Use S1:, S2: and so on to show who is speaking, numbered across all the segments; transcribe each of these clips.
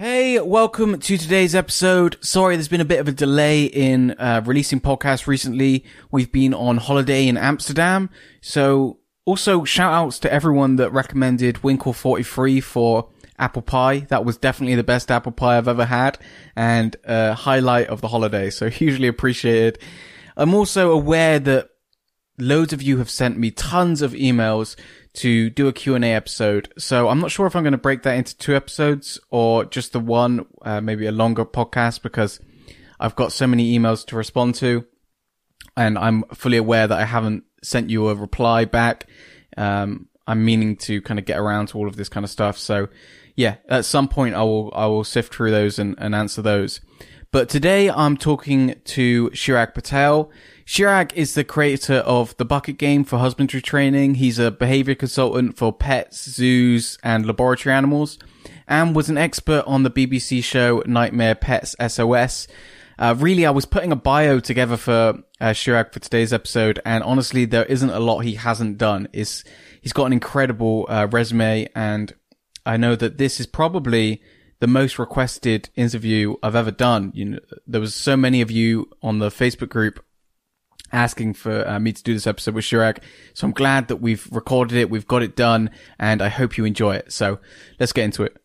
S1: Hey, welcome to today's episode. Sorry, there's been a bit of a delay in uh, releasing podcasts recently. We've been on holiday in Amsterdam. So also shout outs to everyone that recommended Winkle 43 for apple pie. That was definitely the best apple pie I've ever had and a highlight of the holiday. So hugely appreciated. I'm also aware that loads of you have sent me tons of emails to do a Q&A episode. So I'm not sure if I'm going to break that into two episodes or just the one, uh, maybe a longer podcast because I've got so many emails to respond to and I'm fully aware that I haven't sent you a reply back. Um, I'm meaning to kind of get around to all of this kind of stuff. So yeah, at some point I will, I will sift through those and, and answer those. But today I'm talking to Chirag Patel. Chirag is the creator of the Bucket Game for husbandry training. He's a behavior consultant for pets, zoos, and laboratory animals, and was an expert on the BBC show Nightmare Pets SOS. Uh, really, I was putting a bio together for uh, for today's episode, and honestly, there isn't a lot he hasn't done. Is he's got an incredible uh, resume, and I know that this is probably the most requested interview I've ever done. You know, there was so many of you on the Facebook group asking for uh, me to do this episode with Chirag. So I'm glad that we've recorded it, we've got it done, and I hope you enjoy it. So let's get into it.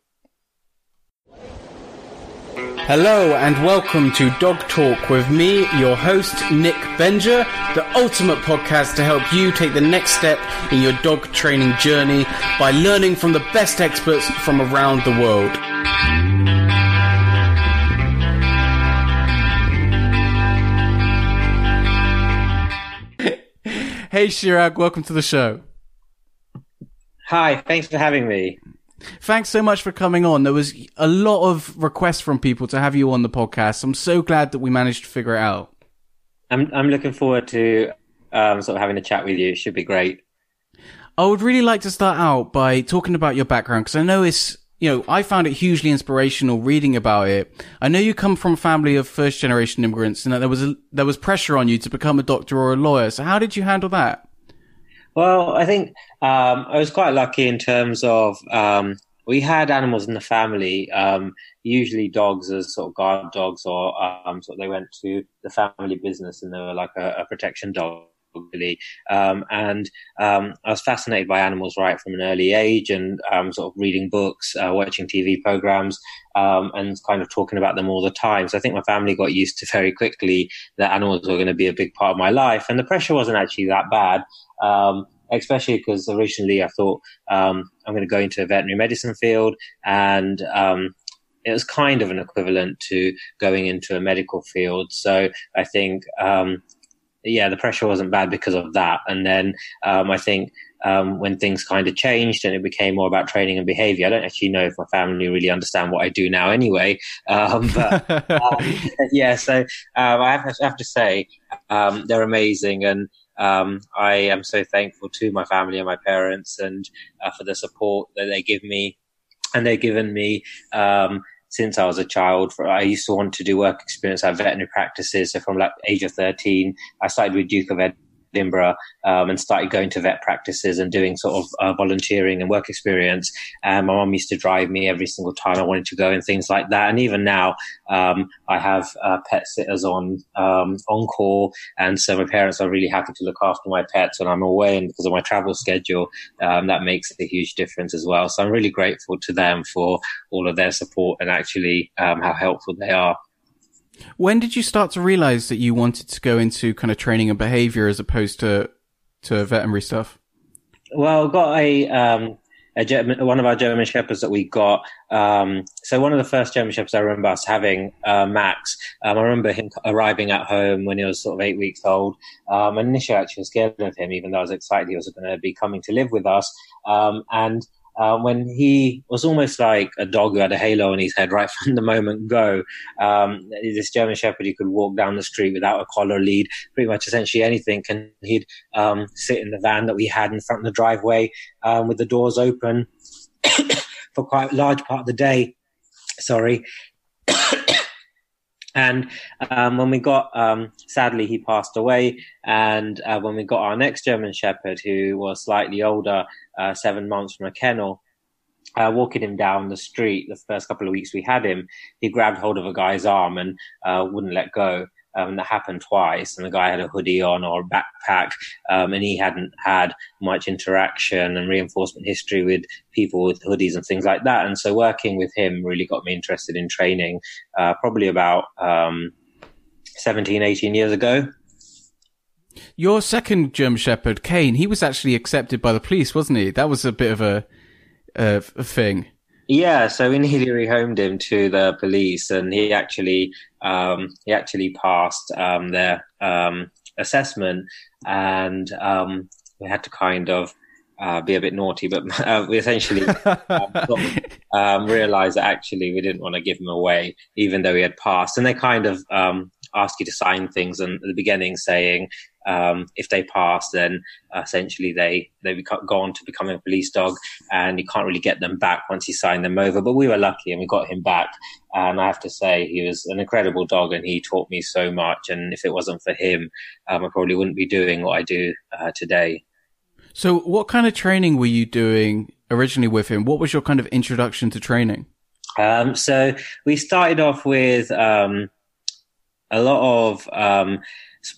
S1: Hello and welcome to Dog Talk with me, your host, Nick Benger, the ultimate podcast to help you take the next step in your dog training journey by learning from the best experts from around the world. Hey Chirag, welcome to the show.
S2: Hi, thanks for having me.
S1: Thanks so much for coming on. There was a lot of requests from people to have you on the podcast. I'm so glad that we managed to figure it out.
S2: I'm I'm looking forward to um, sort of having a chat with you. It should be great.
S1: I would really like to start out by talking about your background because I know it's you know, I found it hugely inspirational reading about it. I know you come from a family of first generation immigrants and that there was a, there was pressure on you to become a doctor or a lawyer. So how did you handle that?
S2: Well, I think um, I was quite lucky in terms of um, we had animals in the family, um, usually dogs as sort of guard dogs, or um, sort of they went to the family business and they were like a, a protection dog really. Um, and um, I was fascinated by animals right from an early age and um, sort of reading books, uh, watching TV programs, um, and kind of talking about them all the time. So I think my family got used to very quickly that animals were going to be a big part of my life. And the pressure wasn't actually that bad. Um, especially because originally I thought um, I'm going to go into a veterinary medicine field, and it was kind of an equivalent to going into a medical field. So I think um, yeah, the pressure wasn't bad because of that. And then um, I think um, when things kind of changed and it became more about training and behavior, I don't actually know if my family really understand what I do now anyway. Um, but um, yeah, so um, I have, I, have, to say um, they're amazing. And I am so thankful to my family and my parents and uh, for the support that they give me. And they've given me since I was a child. I used to want to do work experience at veterinary practices. So from like age of 13, I started with Duke of Edinburgh um, and started going to vet practices and doing sort of uh, volunteering and work experience. And my mom used to drive me every single time I wanted to go and things like that. And even now, um, I have uh, pet sitters on um, on call, and so my parents are really happy to look after my pets when I'm away. And because of my travel schedule, um, that makes a huge difference as well. So I'm really grateful to them for all of their support and actually um, how helpful they are.
S1: When did you start to realize that you wanted to go into kind of training and behavior as opposed to to veterinary stuff?
S2: Well, got a um, a German, one of our German shepherds that we got. Um, so one of the first German shepherds I remember us having, uh, Max. Um, I remember him arriving at home when he was sort of eight weeks old. Um, and initially, I actually was scared of him, even though I was excited he was going to be coming to live with us. Um, and um, when he was almost like a dog who had a halo on his head right from the moment go. Um, this German Shepherd, he could walk down the street without a collar lead, pretty much essentially anything. And he'd um, sit in the van that we had in front of the driveway um, with the doors open for quite a large part of the day. Sorry. And um, when we got, um, sadly, he passed away. And uh, when we got our next German Shepherd, who was slightly older, uh, seven months from a kennel, uh, walking him down the street the first couple of weeks we had him, he grabbed hold of a guy's arm and uh, wouldn't let go. Um, that happened twice, and the guy had a hoodie on or a backpack, um, and he hadn't had much interaction and reinforcement history with people with hoodies and things like that. And so, working with him really got me interested in training. Uh, probably about um, 17, 18 years ago.
S1: Your second German Shepherd, Kane, he was actually accepted by the police, wasn't he? That was a bit of a, a, a thing.
S2: Yeah, so we nearly rehomed him to the police, and he actually um, he actually passed um, their um, assessment, and um, we had to kind of uh, be a bit naughty, but uh, we essentially um, um, realized that actually we didn't want to give him away, even though he had passed. And they kind of um, ask you to sign things and at the beginning saying um, if they pass, then essentially they they go on to becoming a police dog, and you can't really get them back once you sign them over. But we were lucky, and we got him back. And I have to say, he was an incredible dog, and he taught me so much. And if it wasn't for him, um, I probably wouldn't be doing what I do uh, today.
S1: So, what kind of training were you doing originally with him? What was your kind of introduction to training?
S2: Um, so we started off with um, a lot of um,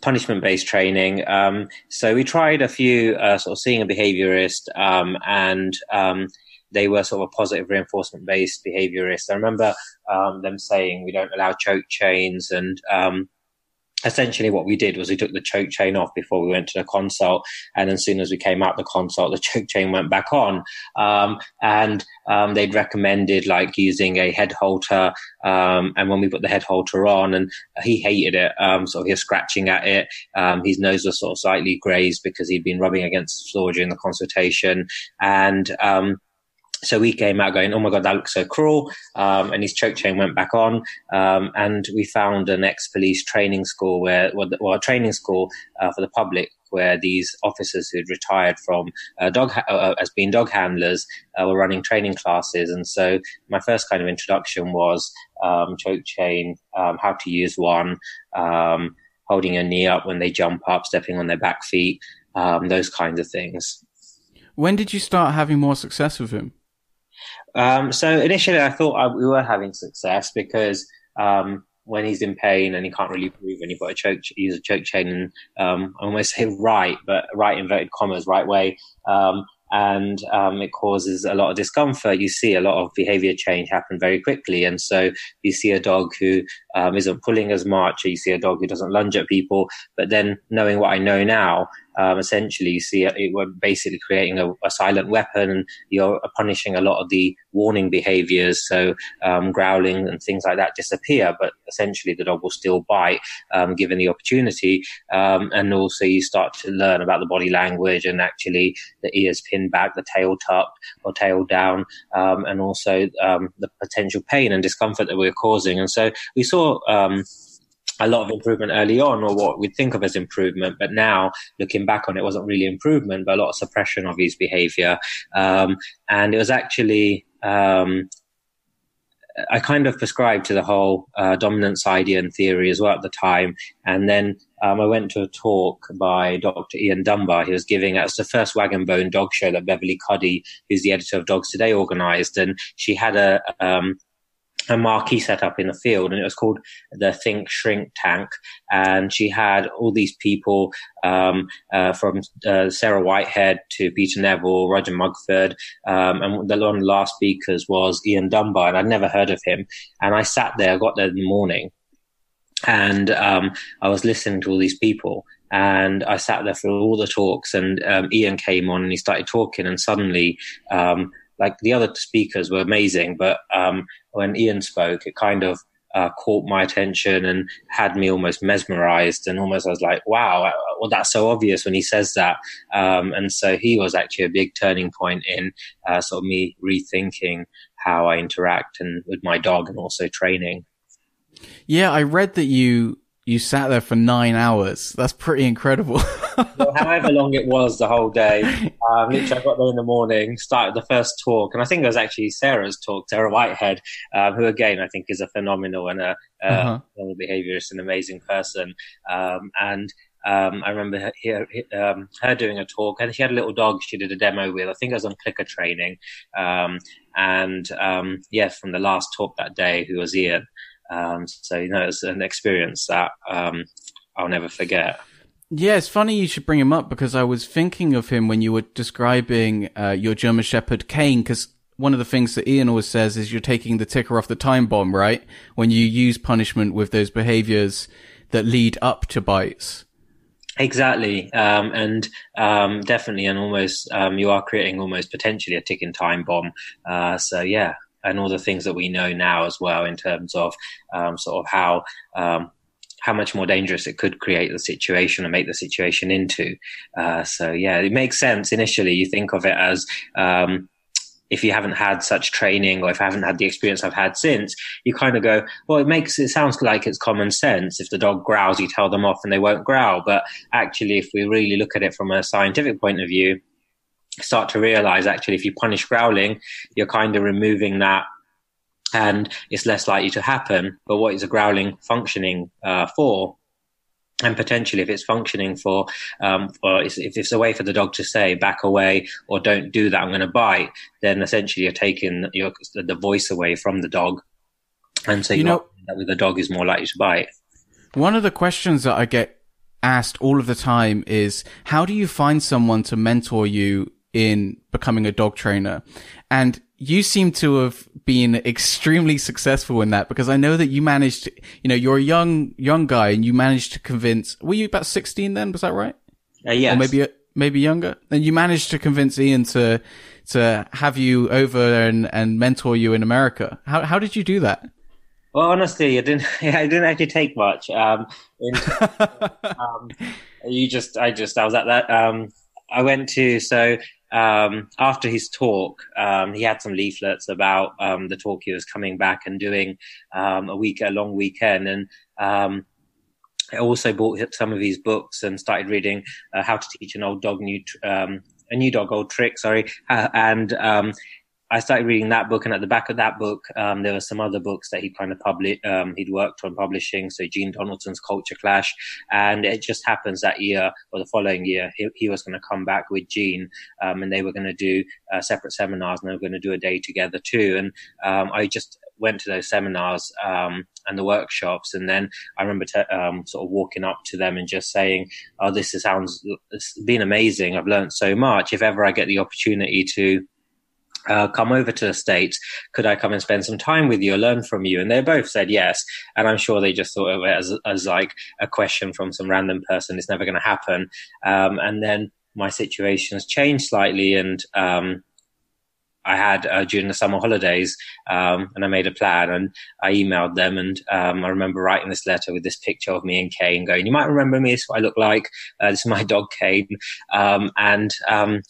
S2: punishment based training. Um, so we tried a few, uh, sort of seeing a behaviorist, um, and um, they were sort of a positive reinforcement based behaviorist. I remember um, them saying we don't allow choke chains and um, essentially what we did was we took the choke chain off before we went to the consult and as soon as we came out the consult the choke chain went back on. Um, and um, they'd recommended like using a head halter um, and when we put the head halter on and he hated it um, so he was scratching at it. Um, his nose was sort of slightly grazed because he'd been rubbing against the floor during the consultation. And um, so we came out going, oh my God, that looks so cruel. Um, and his choke chain went back on. Um, and we found an ex police training school where, well, a training school uh, for the public where these officers who'd retired from uh, dog ha- uh, as being dog handlers uh, were running training classes. And so my first kind of introduction was um, choke chain, um, how to use one, um, holding your knee up when they jump up, stepping on their back feet, um, those kinds of things.
S1: When did you start having more success with him?
S2: Um, so initially, I thought I, we were having success because um, when he's in pain and he can't really move, and you've got a choke, use a choke chain, and um, I almost say right, but right inverted commas, right way, um, and um, it causes a lot of discomfort. You see a lot of behavior change happen very quickly, and so you see a dog who um, not pulling as much, or you see a dog who doesn't lunge at people. But then, knowing what I know now, um, essentially you see it, we're basically creating a, a, silent weapon you're punishing a lot of the warning behaviors. So um, growling and things like that disappear, but essentially the dog will still bite um, given the opportunity. Um, and also you start to learn about the body language and actually the ears pinned back, the tail tucked or tail down, um, and also um, the potential pain and discomfort that we're causing. And so we saw a lot of improvement early on, or what we'd think of as improvement. But now, looking back on it, wasn't really improvement, but a lot of suppression of his behavior. Um, and it was actually, um, I kind of prescribed to the whole uh, dominance idea and theory as well at the time. And then um, I went to a talk by Dr. Ian Dunbar. He was giving us the first Wag and Bone dog show that Beverly Cuddy, who's the editor of Dogs Today, organized. And she had a, um, a marquee set up in the field and it was called the Think Shrink Tank. And she had all these people, um, uh, from, uh, Sarah Whitehead to Peter Neville, Roger Mugford. Um, and the one of the last speakers was Ian Dunbar and I'd never heard of him. And I sat there, I got there in the morning and, um, I was listening to all these people and I sat there for all the talks and, um, Ian came on and he started talking and suddenly, um, like the other speakers were amazing, but um, when Ian spoke, it kind of uh, caught my attention and had me almost mesmerized and almost I was like, wow, uh, well, that's so obvious when he says that. Um, and so he was actually a big turning point in uh, sort of me rethinking how I interact and with my dog and also training.
S1: Yeah, I read that you you sat there for nine hours. That's pretty incredible.
S2: well, however long it was, the whole day. Um, literally, I got there in the morning, started the first talk, and I think it was actually Sarah's talk, Sarah Whitehead, um, who again I think is a phenomenal and a, uh, uh-huh. behaviorist, an amazing person. Um, and um, I remember her, her, um, her, doing a talk, and she had a little dog she did a demo with. I think it was on clicker training, um, and um, yeah, from the last talk that day, who was Ian. Um, so you know, it's an experience that um, I'll never forget.
S1: Yeah, it's funny you should bring him up because I was thinking of him when you were describing uh, your German Shepherd Kane. Because one of the things that Ian always says is you're taking the ticker off the time bomb, right? When you use punishment with those behaviors that lead up to bites.
S2: Exactly, um, and um, definitely, and almost um, you are creating almost potentially a ticking time bomb. Uh, so yeah, and all the things that we know now as well in terms of um, sort of how um, how much more dangerous it could create the situation and make the situation into. Uh, so yeah, it makes sense initially. You think of it as um, if you haven't had such training or if I haven't had the experience I've had since, you kind of go, well, it makes it sounds like it's common sense. If the dog growls, you tell them off and they won't growl. But actually, if we really look at it from a scientific point of view, start to realize actually if you punish growling, you're kind of removing that and it's less likely to happen. But what is a growling functioning uh, for? And potentially, if it's functioning for, um, or if it's a way for the dog to say "back away" or "don't do that," I'm going to bite, then essentially you're taking your, the voice away from the dog, and so you know that the dog is more likely to bite.
S1: One of the questions that I get asked all of the time is, how do you find someone to mentor you in becoming a dog trainer? And you seem to have been extremely successful in that because I know that you managed, you know, you're a young, young guy and you managed to convince, were you about 16 then? Was that right?
S2: Uh, yes.
S1: Or maybe, maybe younger. And you managed to convince Ian to, to have you over and, and mentor you in America. How, how did you do that?
S2: Well, honestly, I didn't, I didn't actually take much. Um, in, um, you just, I just, I was at that, um, I went to, so um, after his talk, um, he had some leaflets about um, the talk he was coming back and doing um, a week, a long weekend, and um, I also bought some of his books and started reading uh, How to Teach an Old Dog New um, a New Dog Old Trick. Sorry, uh, and I started reading that book, and at the back of that book, um, there were some other books that he kind of published. Um, he'd worked on publishing, so Jean Donaldson's Culture Clash, and it just happens that year or the following year, he, he was going to come back with Jean, um, and they were going to do uh, separate seminars, and they were going to do a day together too. And um, I just went to those seminars um, and the workshops, and then I remember um, sort of walking up to them and just saying, "Oh, this sounds it's been amazing. I've learned so much. If ever I get the opportunity to." Uh, come over to the States. Could I come and spend some time with you, or learn from you? And they both said yes. And I'm sure they just thought of it as, as like a question from some random person. It's never going to happen. Um, and then my situations changed slightly and, um, I had uh, during the summer holidays, um, and I made a plan and I emailed them. And um, I remember writing this letter with this picture of me and Kane going, You might remember me, this is what I look like. Uh, this is my dog, Kane. Um, and um,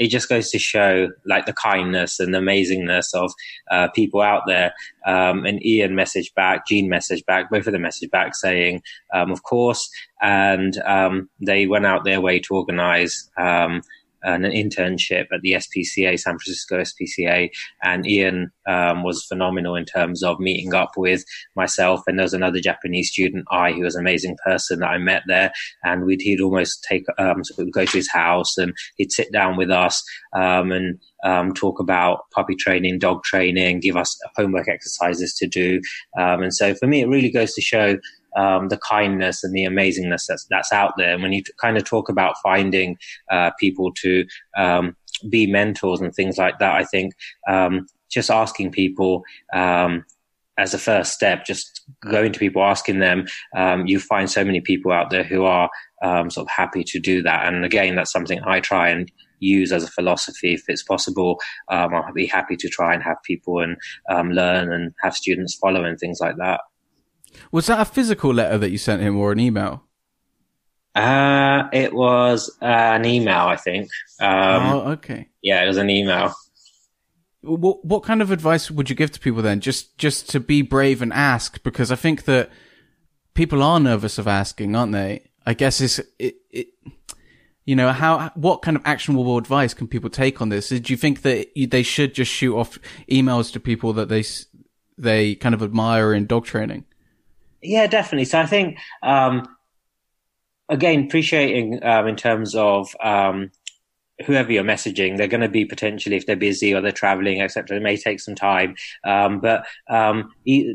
S2: it just goes to show like the kindness and the amazingness of uh, people out there. Um, and Ian messaged back, Jean messaged back, both of them messaged back saying, um, of course. And um, they went out their way to organize um, an internship at the SPCA, San Francisco SPCA, and Ian um, was phenomenal in terms of meeting up with myself. And there was another Japanese student, I, who was an amazing person that I met there, and we'd he'd almost take um, so we'd go to his house and he'd sit down with us um, and um, talk about puppy training, dog training, give us homework exercises to do. Um, and so for me, it really goes to show um, the kindness and the amazingness that's that's out there. And when you t- kind of talk about finding uh, people to um, be mentors and things like that, I think um, just asking people um, as a first step, just going to people, asking them, um, you find so many people out there who are um, sort of happy to do that. And again, that's something I try and use as a philosophy if it's possible. Um, I'll be happy to try and have people and um, learn and have students follow and things like that.
S1: Was that a physical letter that you sent him or an email?
S2: Uh, it was uh, an email, I think. Um,
S1: oh, okay.
S2: Yeah, it was an email.
S1: What what kind of advice would you give to people then? Just just to be brave and ask, because I think that people are nervous of asking, aren't they? I guess it's it, it you know how what kind of actionable advice can people take on this? Do you think that they should just shoot off emails to people that they they kind of admire in dog training?
S2: Yeah, definitely. So I think um, again, appreciating um, in terms of um, whoever you're messaging, they're going to be potentially, if they're busy or they're traveling, etc. It may take some time, um, but um,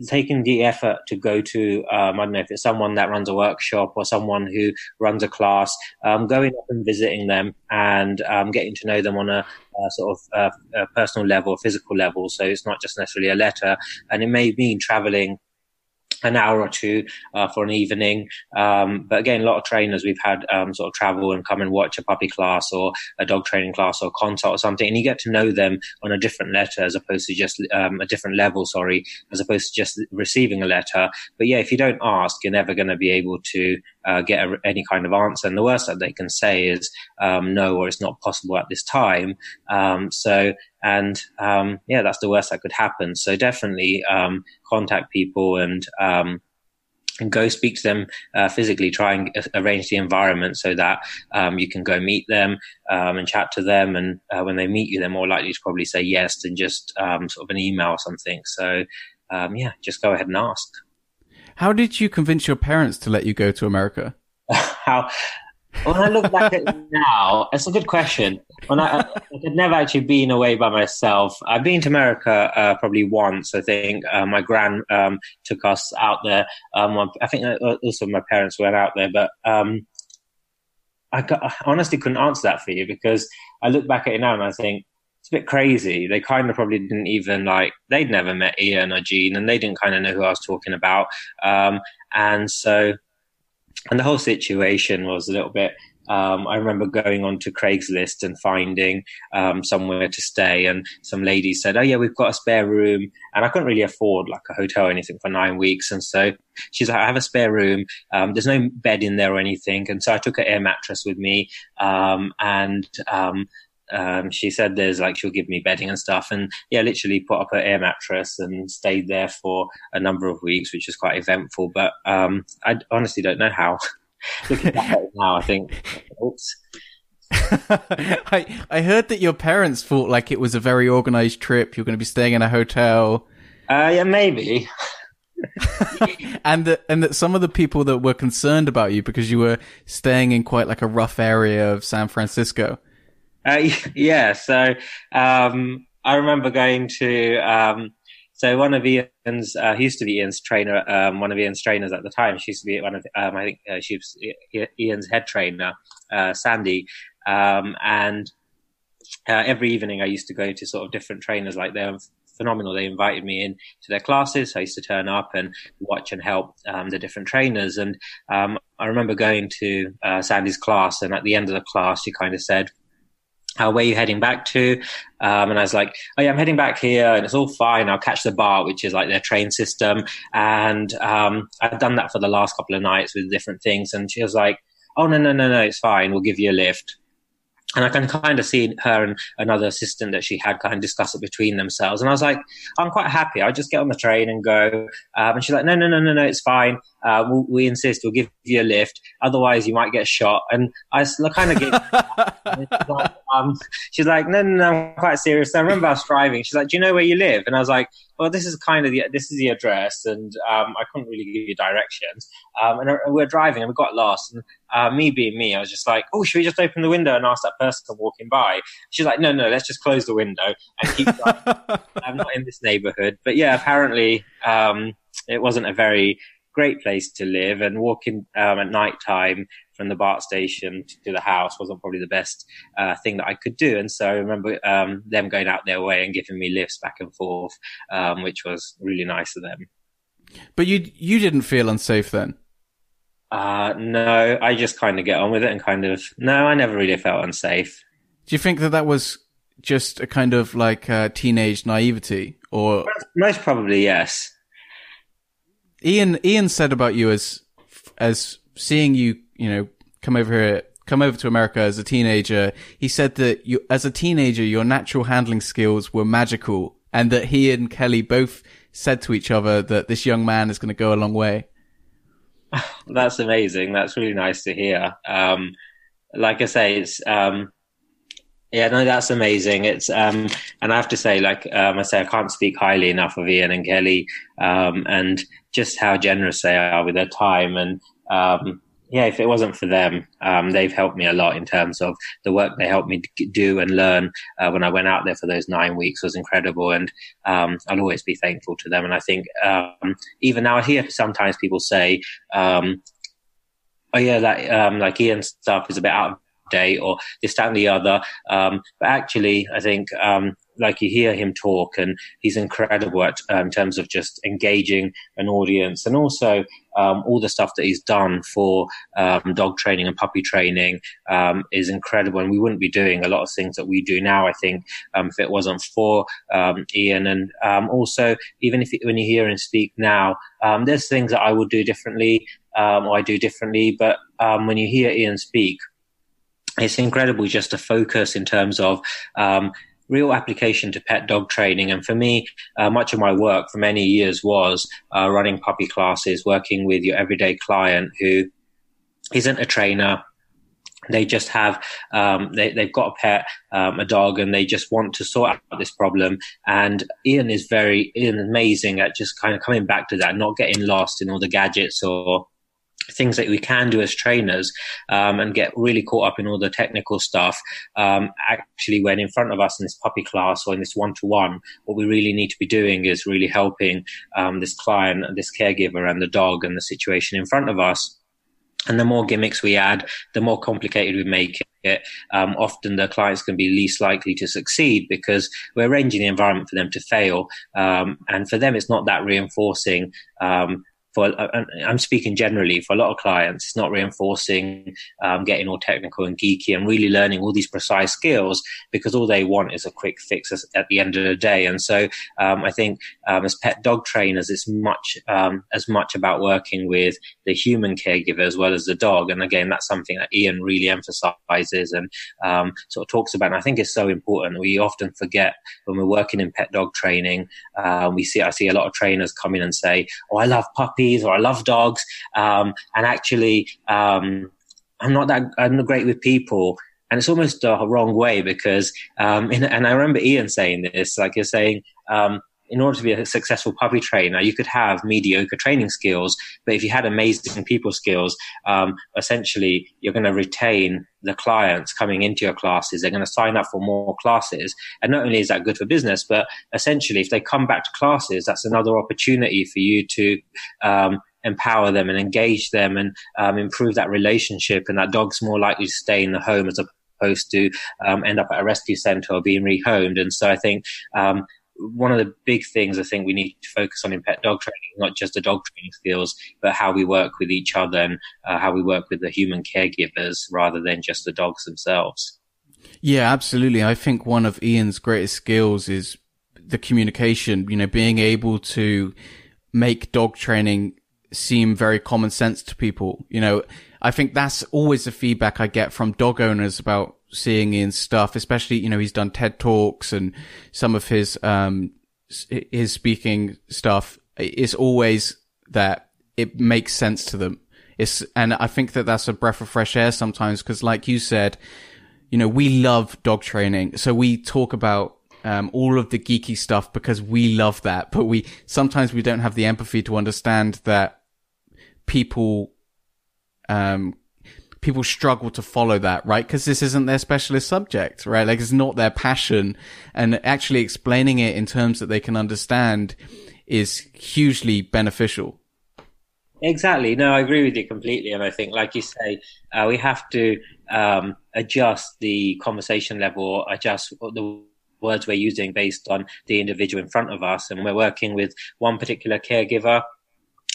S2: taking the effort to go to, um, I don't know if it's someone that runs a workshop or someone who runs a class, um, going up and visiting them and um, getting to know them on a, a sort of uh, personal level, physical level. So it's not just necessarily a letter, and it may mean traveling an hour or two uh, for an evening. Um, but again, a lot of trainers we've had um, sort of travel and come and watch a puppy class or a dog training class or consult or something, and you get to know them on a different letter as opposed to just um, a different level. Sorry, as opposed to just receiving a letter. But yeah, if you don't ask, you're never going to be able to uh, get a, any kind of answer. And the worst that they can say is um, no, or it's not possible at this time. Um, so and um, yeah, that's the worst that could happen. So definitely um, contact people and um, and go speak to them uh, physically. Try and arrange the environment so that um, you can go meet them um, and chat to them. And uh, when they meet you, they're more likely to probably say yes than just um, sort of an email or something. So yeah, just go ahead and ask.
S1: How did you convince your parents to let you go to America?
S2: How when I look back at it now, it's a good question. When I, I had never actually been away by myself. I've been to America uh, probably once. I think uh, my grand um, took us out there. Um, I think uh, also my parents went out there, but um, I, got, I, honestly couldn't answer that for you because I look back at it now and I think it's a bit crazy. They kind of probably didn't even like they'd never met Ian or Jean, and they didn't kind of know who I was talking about. Um, and so and the whole situation was a little bit. Um, I remember going on to Craigslist and finding um, somewhere to stay, and some lady said, "Oh yeah, we've got a spare room," and I couldn't really afford like a hotel or anything for nine weeks, and so she's like, "I have a spare room. Um, there's no bed in there or anything," and so I took an air mattress with me, um, and um, she said there's like she'll give me bedding and stuff, and yeah, literally put up her air mattress and stayed there for a number of weeks, which was quite eventful. But um, I honestly don't know how. Looking back now, I think, oops.
S1: I I heard that your parents thought like it was a very organized trip. You're going to be staying in a hotel.
S2: Uh, yeah, maybe.
S1: and that and that some of the people that were concerned about you because you were staying in quite like a rough area of San Francisco
S2: uh, yeah, so um, I remember going to. Um, so one of Ian's, uh, he used to be Ian's trainer. Um, one of Ian's trainers at the time. She used to be one of, um, I think uh, she was Ian's head trainer, uh, Sandy. Um, and uh, every evening I used to go to sort of different trainers. Like they're phenomenal. They invited me in to their classes. So I used to turn up and watch and help um, the different trainers. And um, I remember going to uh, Sandy's class, and at the end of the class, she kind of said uh, where are you heading back to? Um, and I was like, oh yeah, I'm heading back here and it's all fine. I'll catch the BART, which is like their train system. And um, I've done that for the last couple of nights with different things. And she was like, oh, no, no, no, no, it's fine. We'll give you a lift and I can kind of see her and another assistant that she had kind of discuss it between themselves. And I was like, I'm quite happy. I'll just get on the train and go. Um, and she's like, no, no, no, no, no, it's fine. Uh, we'll, we insist we'll give you a lift. Otherwise, you might get shot. And I kind of get. um, she's like, no, no, no, I'm quite serious. And I remember I was driving. She's like, do you know where you live? And I was like, well, this is kind of the this is the address, and um, I couldn't really give you directions. Um, and we are driving, and we got lost. And uh, me being me, I was just like, oh, should we just open the window and ask that person walking by? She's like, no, no, let's just close the window and keep. I'm not in this neighborhood, but yeah, apparently um, it wasn't a very great place to live, and walking um, at night time from the BART station to the house wasn't probably the best uh, thing that I could do. And so I remember um, them going out their way and giving me lifts back and forth, um, which was really nice of them.
S1: But you you didn't feel unsafe then.
S2: Uh, no, I just kind of get on with it and kind of no, I never really felt unsafe.
S1: Do you think that that was just a kind of like uh, teenage naivety, or
S2: most probably yes?
S1: Ian Ian said about you as as seeing you you know, come over here, come over to America as a teenager, he said that you, as a teenager, your natural handling skills were magical and that he and Kelly both said to each other that this young man is going to go a long way.
S2: That's amazing. That's really nice to hear. Um, like I say, it's, um, yeah, no, that's amazing. It's um, and I have to say, like um, I say, I can't speak highly enough of Ian and Kelly, um, and just how generous they are with their time and um, yeah, if it wasn't for them, um, they've helped me a lot in terms of the work they helped me do and learn uh, when I went out there for those nine weeks was incredible. And um, I'll always be thankful to them. And I think um, even now I hear sometimes people say, um, oh yeah, that um, like Ian's stuff is a bit out of date or this, that and the other. Um, but actually, I think like you hear him talk and he's incredible at, uh, in terms of just engaging an audience and also um, all the stuff that he's done for um, dog training and puppy training um, is incredible. And we wouldn't be doing a lot of things that we do now i think um, if it wasn't for um, ian. And um, also even if when you hear him speak now there's things that i would do differently or i do differently. But when you hear ian speak it's incredible just to focus in terms of um, real application to pet dog training. And for me, uh, much of my work for many years was uh, running puppy classes, working with your everyday client who isn't a trainer. They just have, um, they, they've got a pet, um, a dog, and they just want to sort out this problem. And Ian is very, Ian amazing at just kind of coming back to that, not getting lost in all the gadgets or things that we can do as trainers um, and get really caught up in all the technical stuff. Um, actually, when in front of us in this puppy class or in this one to one, what we really need to be doing is really helping um, this client, this caregiver, and the dog and the situation in front of us. And the more gimmicks we add, the more complicated we make it. Um, often the clients can be least likely to succeed because we're arranging the environment for them to fail. Um, and for them, it's not that reinforcing um, for I'm speaking generally for a lot of clients, it's not reinforcing um, getting all technical and geeky and really learning all these precise skills because all they want is a quick fix at the end of the day. And so um, I think um, as pet dog trainers, it's much um, as much about working with the human caregiver as well as the dog. And again, that's something that Ian really emphasizes and um, sort of talks about. And I think it's so important. We often forget when we're working in pet dog training. Uh, we see I see a lot of trainers come in and say, "Oh, I love puppies." Puppies or I love dogs. Um, and actually, um, I'm not that, I'm not great with people. And it's almost the wrong way because, um, in, and I remember Ian saying this, like you're saying, um, in order to be a successful puppy trainer, you could have mediocre training skills, but if you had amazing people skills, um, essentially you're going to retain the clients coming into your classes. They're going to sign up for more classes, and not only is that good for business, but essentially if they come back to classes, that's another opportunity for you to um, empower them and engage them and um, improve that relationship. And that dog's more likely to stay in the home as opposed to um, end up at a rescue center or being rehomed. And so I think um, one of the big things I think we need to focus on in pet dog training, not just the dog training skills, but how we work with each other and uh, how we work with the human caregivers rather than just the dogs themselves.
S1: Yeah, absolutely. I think one of Ian's greatest skills is the communication, you know, being able to make dog training seem very common sense to people. You know, I think that's always the feedback I get from dog owners about seeing Ian stuff, especially, you know, he's done TED Talks and some of his, um, his speaking stuff is always that it makes sense to them. It's, and I think that that's a breath of fresh air sometimes because like you said, you know, we love dog training. So we talk about, um, all of the geeky stuff because we love that, but we, sometimes we don't have the empathy to understand that people, um, people struggle to follow that, right? Because this isn't their specialist subject, right? Like it's not their passion. And actually explaining it in terms that they can understand is hugely beneficial.
S2: Exactly. No, I agree with you completely. And I think, like you say, uh, we have to um, adjust the conversation level, adjust the words we're using based on the individual in front of us. And we're working with one particular caregiver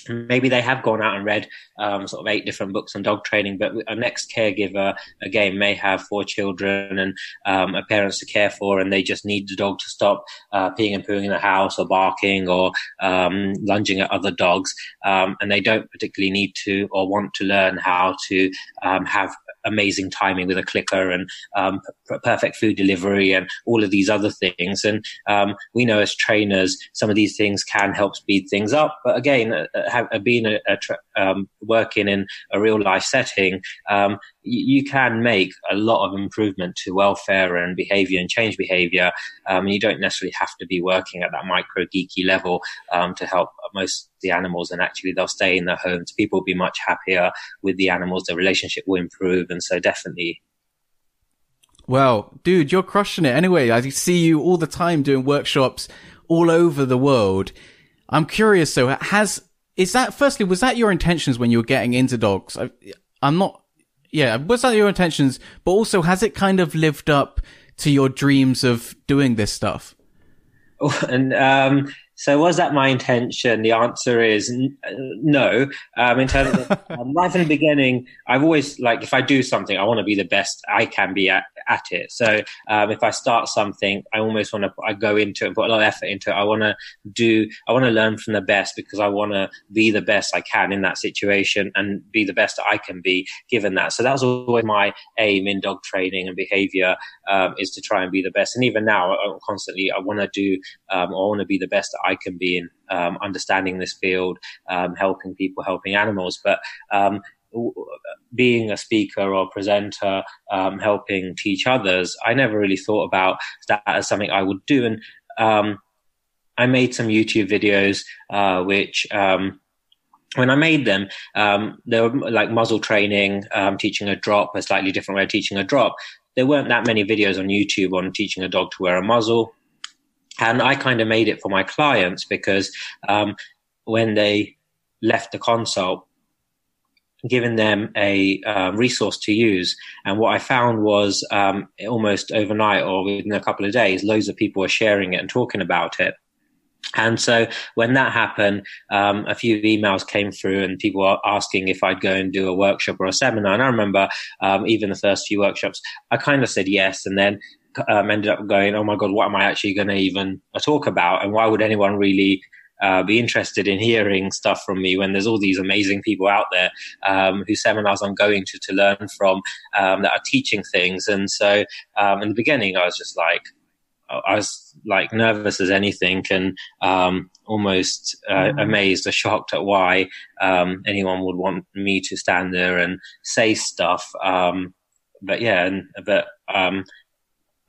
S2: maybe they have gone out and read um, sort of eight different books on dog training, but a next caregiver again may have four children and um, a parents to care for, and they just need the dog to stop uh, peeing and pooing in the house or barking or um, lunging at other dogs, um, and they don't particularly need to or want to learn how to um, have amazing timing with a clicker and um, p- perfect food delivery and all of these other things. And um, we know as trainers, some of these things can help speed things up. But again, uh, uh have, uh, being a, a tra- um, working in a real life setting, um, you, can make a lot of improvement to welfare and behavior and change behavior. Um, you don't necessarily have to be working at that micro geeky level um, to help most the animals. And actually, they'll stay in their homes. People will be much happier with the animals. The relationship will improve. And so, definitely.
S1: Well, dude, you're crushing it. Anyway, I see you all the time doing workshops all over the world. I'm curious. So, has is that firstly was that your intentions when you were getting into dogs? I, I'm not yeah, was that your intentions? But also, has it kind of lived up to your dreams of doing this stuff?
S2: Oh, and um, so, was that my intention? The answer is n- no. Um, in terms of um, right from the beginning, I've always like if I do something, I want to be the best I can be at, at it. So, um, if I start something, I almost want to I go into it and put a lot of effort into it. I want to do, I want to learn from the best because I want to be the best I can in that situation and be the best I can be given that. So that was always my aim in dog training and behavior um, is to try and be the best. And even now, I, constantly, I want to do, um, I want to be the best I can be in um, understanding this field, um, helping people, helping animals. But um, being a speaker or presenter, um, helping teach others, I never really thought about that as something I would do. And um, I made some YouTube videos, uh, which um, when I made them, they were like muzzle training, teaching a drop, a slightly different way of teaching a drop. There weren't that many videos on YouTube on teaching a dog to wear a muzzle. And I kind of made it for my clients because um, when they left the consult, giving them a uh, resource to use. And what I found was um, almost overnight or within a couple of days, loads of people were sharing it and talking about it. And so when that happened, um, a few emails came through and people were asking if I'd go and do a workshop or a seminar. And I remember um, even the first few workshops, I kind of said yes. And then um, ended up going, oh my God, what am I actually going to even talk about? And why would anyone really uh, be interested in hearing stuff from me when there's all these amazing people out there um, whose seminars I'm going to to learn from um, that are teaching things. And so um, in the beginning, I was just like, I was like nervous as anything and um, almost uh, mm. amazed or shocked at why um, anyone would want me to stand there and say stuff. Um, but yeah, and, but um,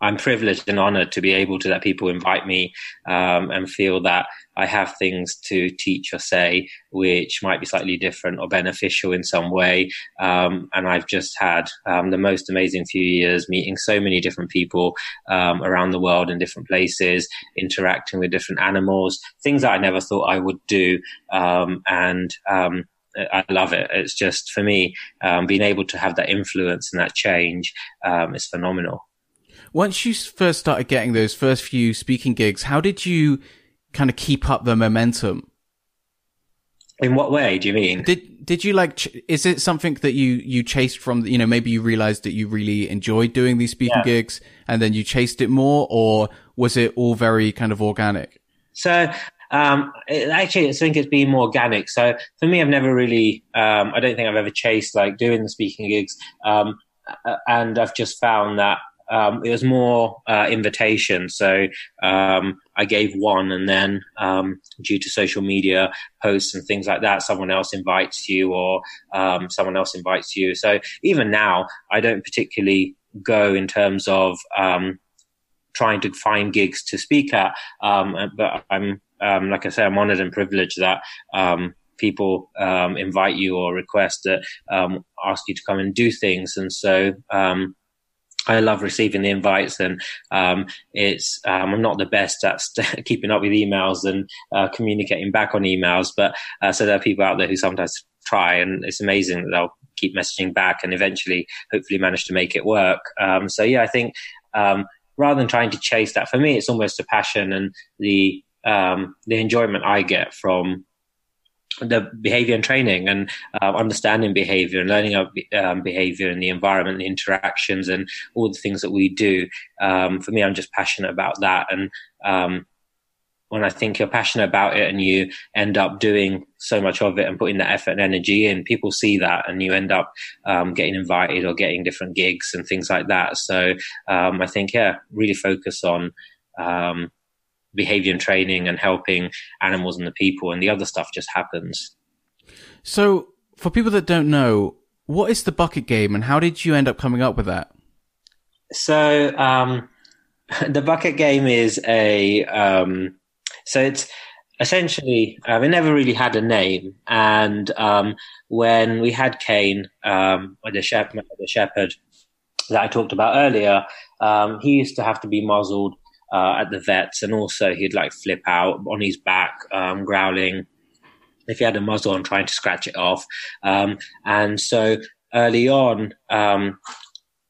S2: I'm privileged and honored to be able to let people invite me um, and feel that I have things to teach or say which might be slightly different or beneficial in some way. Um, and I've just had um, the most amazing few years meeting so many different people um, around the world in different places, interacting with different animals, things that I never thought I would do. Um, and um, I love it. It's just for me, um, being able to have that influence and that change is phenomenal.
S1: Once you first started getting those first few speaking gigs, how did you kind of keep up the momentum?
S2: In what way do you mean?
S1: Did did you like? Ch- is it something that you you chased from? You know, maybe you realized that you really enjoyed doing these speaking yeah. gigs, and then you chased it more, or was it all very kind of organic?
S2: So um, it, actually, I think it's been more organic. So for me, I've never really, um, I don't think I've ever chased like doing the speaking gigs. Um, and I've just found that um, it was more uh, invitation. So um, I gave one, and then um, due to social media posts and things like that, someone else invites you, or um, someone else invites you. So even now, I don't particularly go in terms of um, trying to find gigs to speak at, um, but I'm like I say, I'm honored and privileged that people um, invite you or request that um, ask you to come and do things. And so um, I love receiving the invites, and um, it's um, I'm not the best at st- keeping up with emails and uh, communicating back on emails, but uh, so there are people out there who sometimes try, and it's amazing that they'll keep messaging back and eventually, hopefully, manage to make it work. Um, so yeah, I think um, rather than trying to chase that, for me, it's almost a passion and the um, the enjoyment I get from the behavior and training and uh, understanding behavior and learning of um, behavior and the environment, the interactions, and all the things that we do. Um, for me, I'm just passionate about that. And um, when I think you're passionate about it and you end up doing so much of it and putting that effort and energy in, people see that and you end up um, getting invited or getting different gigs and things like that. So um, I think, yeah, really focus on um, behavior and training and helping animals and the people, and the other stuff just happens.
S1: So, for people that don't know, what is the bucket game and how did you end up coming up with that?
S2: So, um, the bucket game is a, um, so it's essentially, um, it never really had a name. And, um, when we had Kane, um, the shepherd, the shepherd that I talked about earlier, um, he used to have to be muzzled, uh, at the vets and also he'd like flip out on his back, um, growling if he had a muzzle on trying to scratch it off. Um, and so early on, um,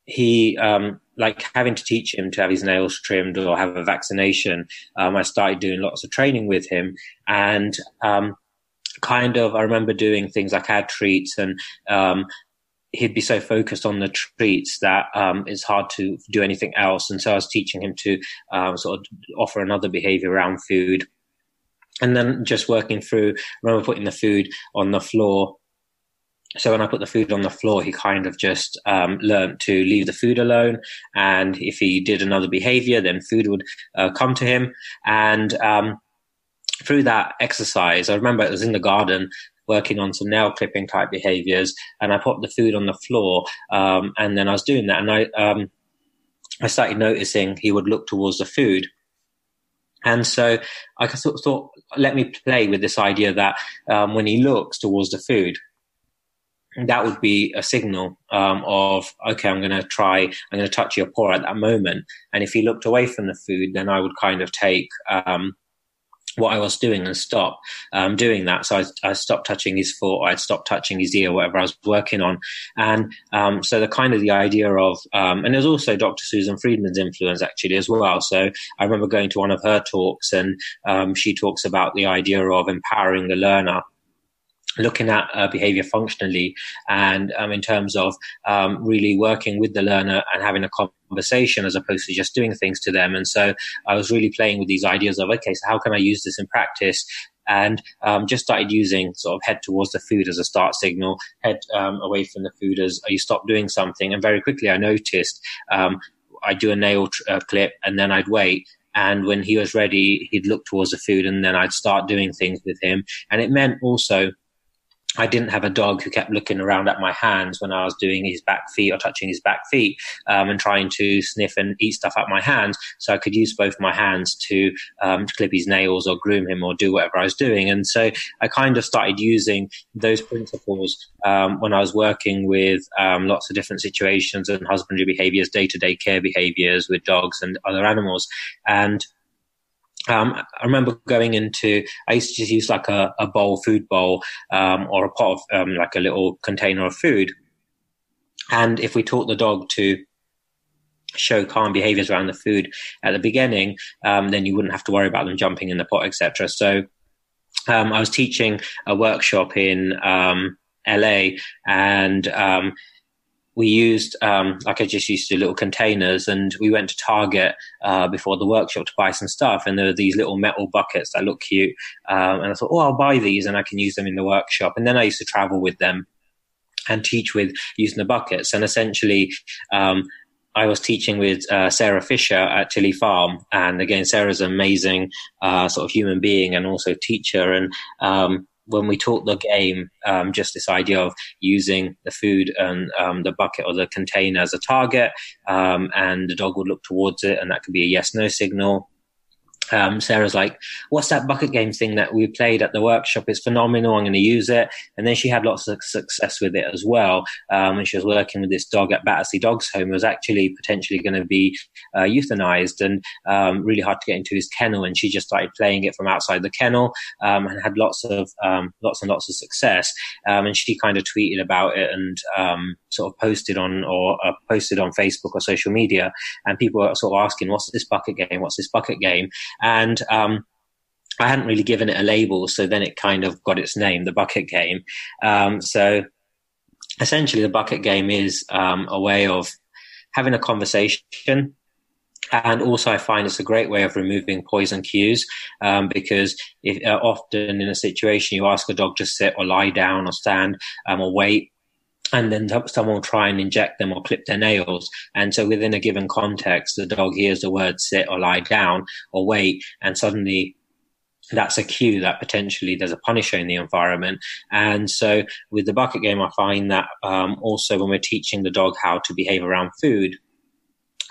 S2: he, um, like having to teach him to have his nails trimmed or have a vaccination. Um, I started doing lots of training with him and, um, kind of, I remember doing things like add treats and, um, he'd be so focused on the treats that um, it's hard to do anything else. And so I was teaching him to um, sort of offer another behavior around food and then just working through, remember putting the food on the floor. So when I put the food on the floor, he kind of just um, learned to leave the food alone. And if he did another behavior, then food would uh, come to him. And um, through that exercise, I remember it was in the garden working on some nail clipping type behaviors, and I put the food on the floor. Um, and then I was doing that, and I um, I started noticing he would look towards the food and so I sort of thought, let me play with this idea that um, when he looks towards the food, that would be a signal um, of okay, I'm going to try, I'm going to touch your paw at that moment. And if he looked away from the food, then I would kind of take um, what I was doing and stop um, doing that. So I, I, stopped touching his foot, I'd stop touching his ear, whatever I was working on. And um, so the kind of the idea of, um, and there's also Dr. Susan Friedman's influence actually as well. So I remember going to one of her talks and um, she talks about the idea of empowering the learner looking at uh, behavior functionally and um, in terms of um, really working with the learner and having a conversation as opposed to just doing things to them. And so I was really playing with these ideas of, okay, so how can I use this in practice? And um, just started using sort of head towards the food as a start signal, head um, away from the food as you stop doing something. And very quickly I noticed um, I'd do a nail tr- uh, clip and then I'd wait and when he was ready, he'd look towards the food and then I'd start doing things with him. And it meant also I didn't have a dog who kept looking around at my hands when I was doing his back feet or touching his back feet um, and trying to sniff and eat stuff at my hands. So I could use both my hands to, um, to clip his nails or groom him or do whatever I was doing. And so I kind of started using those principles um, when I was working with um, lots of different situations and husbandry behaviors, day to day care behaviors with dogs and other animals. And um, I remember going into, I used to just use like a, a bowl, food bowl, um, or a pot of, um, like a little container of food. And if we taught the dog to show calm behaviors around the food at the beginning, um, then you wouldn't have to worry about them jumping in the pot, etc. So, um, I was teaching a workshop in, um, LA and, we used, um, like I just used to do little containers and we went to Target, uh, before the workshop to buy some stuff. And there were these little metal buckets that look cute. Um, and I thought, oh, I'll buy these and I can use them in the workshop. And then I used to travel with them and teach with using the buckets. And essentially, um, I was teaching with uh, Sarah Fisher at Tilley Farm, and again, Sarah's an amazing uh, sort of human being and also teacher. And um, when we taught the game, um, just this idea of using the food and um, the bucket or the container as a target, um, and the dog would look towards it, and that could be a yes no signal um, Sarah's like, what's that bucket game thing that we played at the workshop? It's phenomenal. I'm going to use it. And then she had lots of success with it as well. Um, and she was working with this dog at Battersea Dogs Home. It was actually potentially going to be uh, euthanized and um, really hard to get into his kennel. And she just started playing it from outside the kennel um, and had lots of um, lots and lots of success. Um, and she kind of tweeted about it and sort of posted on or uh, posted on Facebook or social media. And people were sort of asking, what's this bucket game? What's this bucket game? And um, I hadn't really given it a label, so then it kind of got its name, the bucket game. Um, so essentially, the bucket game is um, a way of having a conversation. And also, I find it's a great way of removing poison cues um, because if, uh, often in a situation you ask a dog to sit or lie down or stand um, or wait, and then someone will try and inject them or clip their nails. And so within a given context, the dog hears the word sit or lie down or wait, and suddenly that's a cue that potentially there's a punisher in the environment. And so with the bucket game, I find that um, also when we're teaching the dog how to behave around food,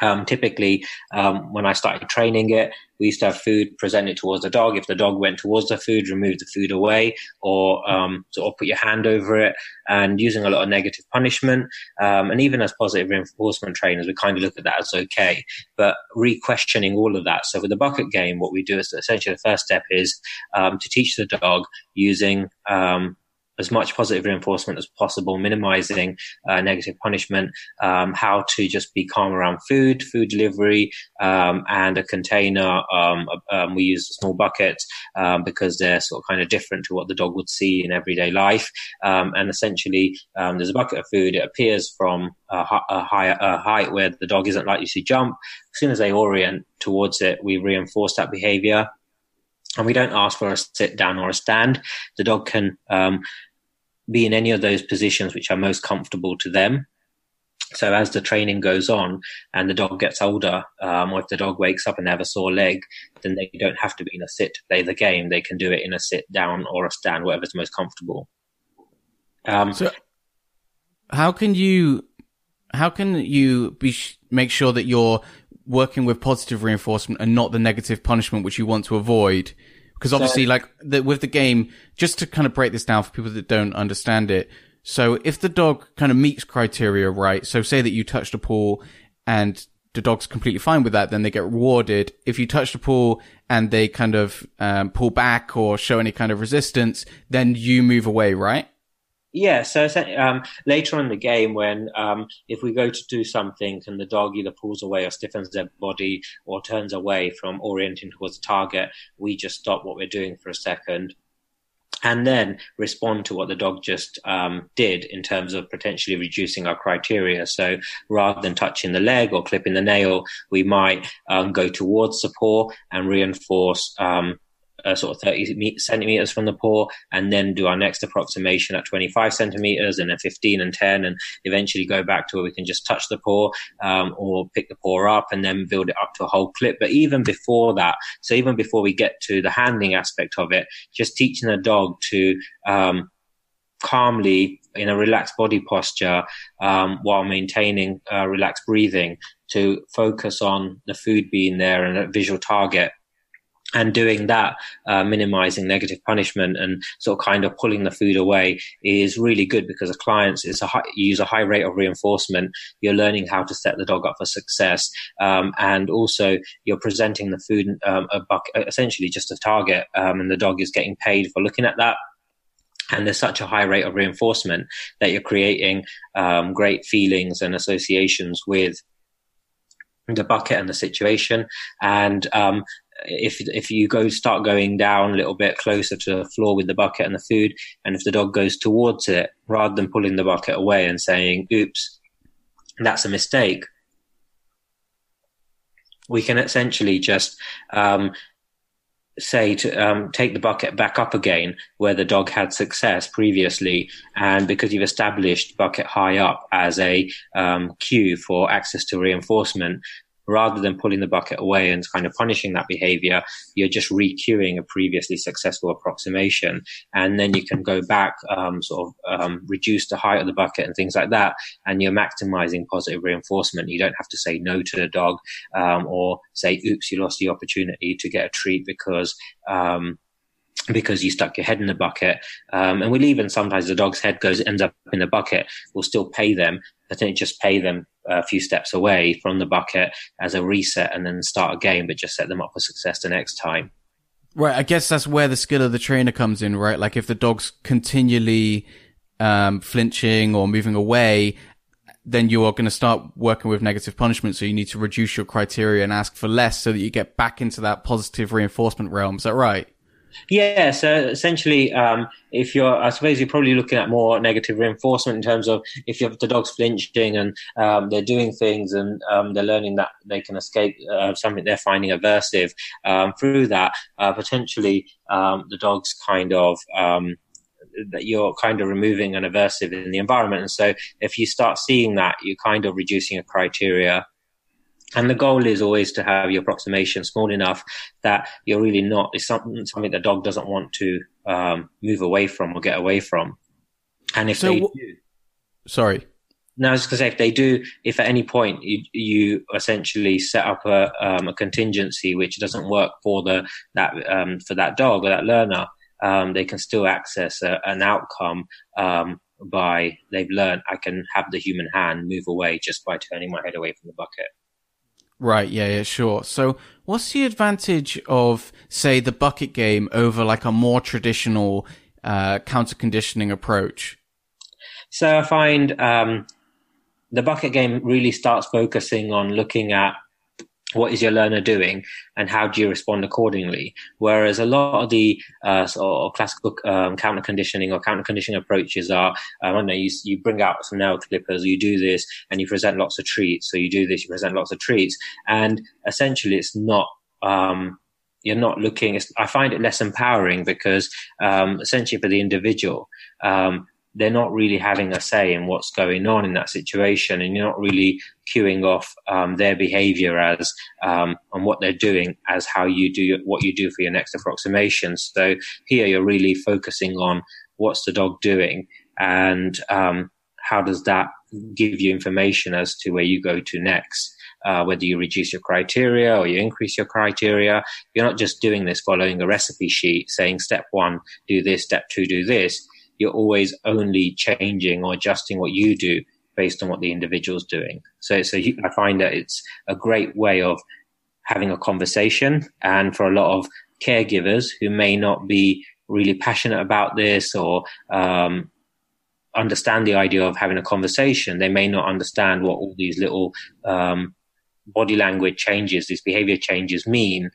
S2: um, typically, um, when I started training it, we used to have food presented towards the dog. If the dog went towards the food, remove the food away, or um, sort of put your hand over it, and using a lot of negative punishment. Um, and even as positive reinforcement trainers, we kind of look at that as okay, but re-questioning all of that. So with the bucket game, what we do is essentially the first step is um, to teach the dog using um, as much positive reinforcement as possible, minimizing uh, negative punishment, um, how to just be calm around food, food delivery, um, and a container. Um, um we use small buckets um, because they're sort of kind of different to what the dog would see in everyday life. And essentially, there's a bucket of food. It appears from a, a a height where the dog isn't likely to jump. As soon as they orient towards it, we reinforce that behavior and we don't ask for a sit down or a stand. The dog can um, be in any of those positions which are most comfortable to them. So as the training goes on and the dog gets older, um, or if the dog wakes up and they have a sore leg, then they don't have to be in a sit to play the game. They can do it in a sit down or a stand, whatever's most comfortable.
S1: Um, so how can you, how can you be, make sure that you're working with positive reinforcement and not the negative punishment which you want to avoid? Because obviously, so, like the, with the game, just to kind of break this down for people that don't understand it. So if the dog kind of meets criteria, right? So say that you touch the paw and the dog's completely fine with that, then they get rewarded. If you touch the paw and they kind of um, pull back or show any kind of resistance, then you move away, right?
S2: Yeah, so um, later on in the game, when um, if we go to do something and the dog either pulls away or stiffens their body or turns away from orienting towards target, we just stop what we're doing for a second and then respond to what the dog just um, did in terms of potentially reducing our criteria. So rather than touching the leg or clipping the nail, we might um, go towards support and reinforce um, uh, sort of 30 centimeters from the paw and then do our next approximation at 25 centimeters and then 15 and 10 and eventually go back to where we can just touch the paw um, or pick the paw up and then build it up to a whole clip. But even before that, so even before we get to the handling aspect of it, just teaching the dog to um, calmly in a relaxed body posture um, while maintaining uh, relaxed breathing to focus on the food being there and a visual target and doing that, uh, minimizing negative punishment and sort of kind of pulling the food away is really good because the clients is a high, use a high rate of reinforcement. You're learning how to set the dog up for success, um, and also you're presenting the food um, a buck, essentially just a target, um, and the dog is getting paid for looking at that. And there's such a high rate of reinforcement that you're creating um, great feelings and associations with the bucket and the situation. And um, if if you go start going down a little bit closer to the floor with the bucket and the food, and if the dog goes towards it rather than pulling the bucket away and saying "oops," that's a mistake. We can essentially just um, say to um, take the bucket back up again where the dog had success previously, and because you've established bucket high up as a um, cue for access to reinforcement, rather than pulling the bucket away and kind of punishing that behavior, you're just re-cueing a previously successful approximation. And then you can go back, um, sort of um, reduce the height of the bucket and things like that. And you're maximizing positive reinforcement. You don't have to say no to the dog um, or say, oops, you lost the opportunity to get a treat because um, because you stuck your head in the bucket. Um, and we'll even sometimes the dog's head goes ends up in the bucket. We'll still pay them, but then just pay them a few steps away from the bucket as a reset and then start a game, but just set them up for success the next time.
S1: Right. I guess that's where the skill of the trainer comes in, right? Like if the dog's continually um, flinching or moving away, then you are going to start working with negative punishment. So you need to reduce your criteria and ask for less so that you get back into that positive reinforcement realm. Is that right?
S2: Yeah, so essentially, um, if you're, I suppose you're probably looking at more negative reinforcement in terms of if you have the dog's flinching and um, they're doing things and um, they're learning that they can escape uh, something they're finding aversive um, through that, uh, potentially um, the dog's kind of um, that you're kind of removing an aversive in the environment. And so if you start seeing that, you're kind of reducing a criteria And the goal is always to have your approximation small enough that you're really not, it's something, something the dog doesn't want to um, move away from or get away from. And if so, they do,
S1: sorry.
S2: No, I was going to say if they do, if at any point you, you essentially set up a, um, a contingency which doesn't work for the that um, for that dog or that learner, um, they can still access a, an outcome um, by they've learned I can have the human hand move away just by turning my head away from the bucket.
S1: Right, yeah, yeah, sure. So, what's the advantage of, say, the bucket game over like a more traditional uh, counter conditioning approach?
S2: So, I find um, the bucket game really starts focusing on looking at what is your learner doing and how do you respond accordingly? Whereas a lot of the uh, sort of classical um, counter conditioning or counter conditioning approaches are um, I don't know you, you bring out some nail clippers you do this and you present lots of treats. So you do this you present lots of treats. And essentially it's not um, you're not looking I find it less empowering because um, essentially for the individual um, they're not really having a say in what's going on in that situation, and you're not really cueing off um, their behavior as um, and what they're doing as how you do what you do for your next approximation. So here you're really focusing on what's the dog doing and um, how does that give you information as to where you go to next. Uh, whether you reduce your criteria or you increase your criteria, you're not just doing this following a recipe sheet saying step one, do this, step two, do this you're always only changing or adjusting what you do based on what the individual's doing. So, so I find that it's a great way of having a conversation. And for a lot of caregivers who may not be really passionate about this or um, understand the idea of having a conversation, they may not understand what all these little um, body language changes, these behavior changes mean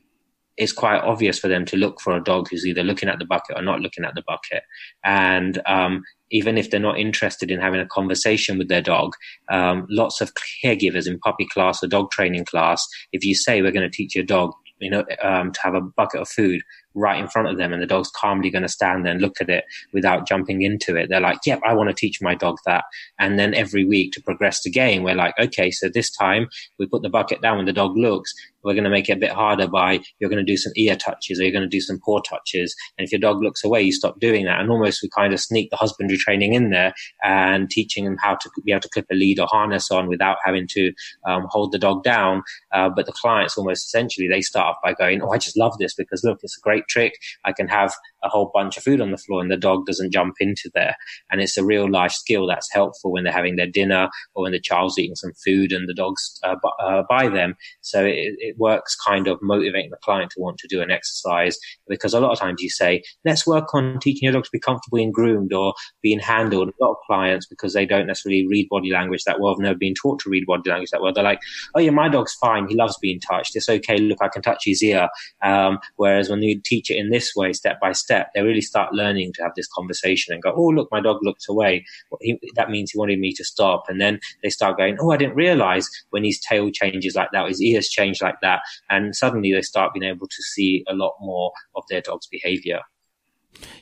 S2: it's quite obvious for them to look for a dog who's either looking at the bucket or not looking at the bucket. And um, even if they're not interested in having a conversation with their dog, um, lots of caregivers in puppy class or dog training class, if you say we're going to teach your dog, you know, um, to have a bucket of food, right in front of them and the dog's calmly going to stand there and look at it without jumping into it. They're like, yep, I want to teach my dog that. And then every week to progress the game, we're like, okay, so this time we put the bucket down when the dog looks. We're going to make it a bit harder by you're going to do some ear touches or you're going to do some paw touches. And if your dog looks away, you stop doing that. And almost we kind of sneak the husbandry training in there and teaching them how to be able to clip a lead or harness on without having to um, hold the dog down. Uh, but the clients almost essentially, they start off by going, oh, I just love this because look, it's a great trick. I can have a whole bunch of food on the floor and the dog doesn't jump into there. And it's a real life skill that's helpful when they're having their dinner or when the child's eating some food and the dog's uh, uh, by them. So it, it works kind of motivating the client to want to do an exercise because a lot of times you say, let's work on teaching your dog to be comfortable being groomed or being handled. A lot of clients, because they don't necessarily read body language that well, have never been taught to read body language that well. They're like, oh yeah, my dog's fine. He loves being touched. It's okay. Look, I can touch his ear. Um, whereas when you teach it in this way, step by step, they really start learning to have this conversation and go, oh, look, my dog looked away. Well, he, that means he wanted me to stop. And then they start going, oh, I didn't realize when his tail changes like that, his ears change like that. And suddenly they start being able to see a lot more of their dog's behavior.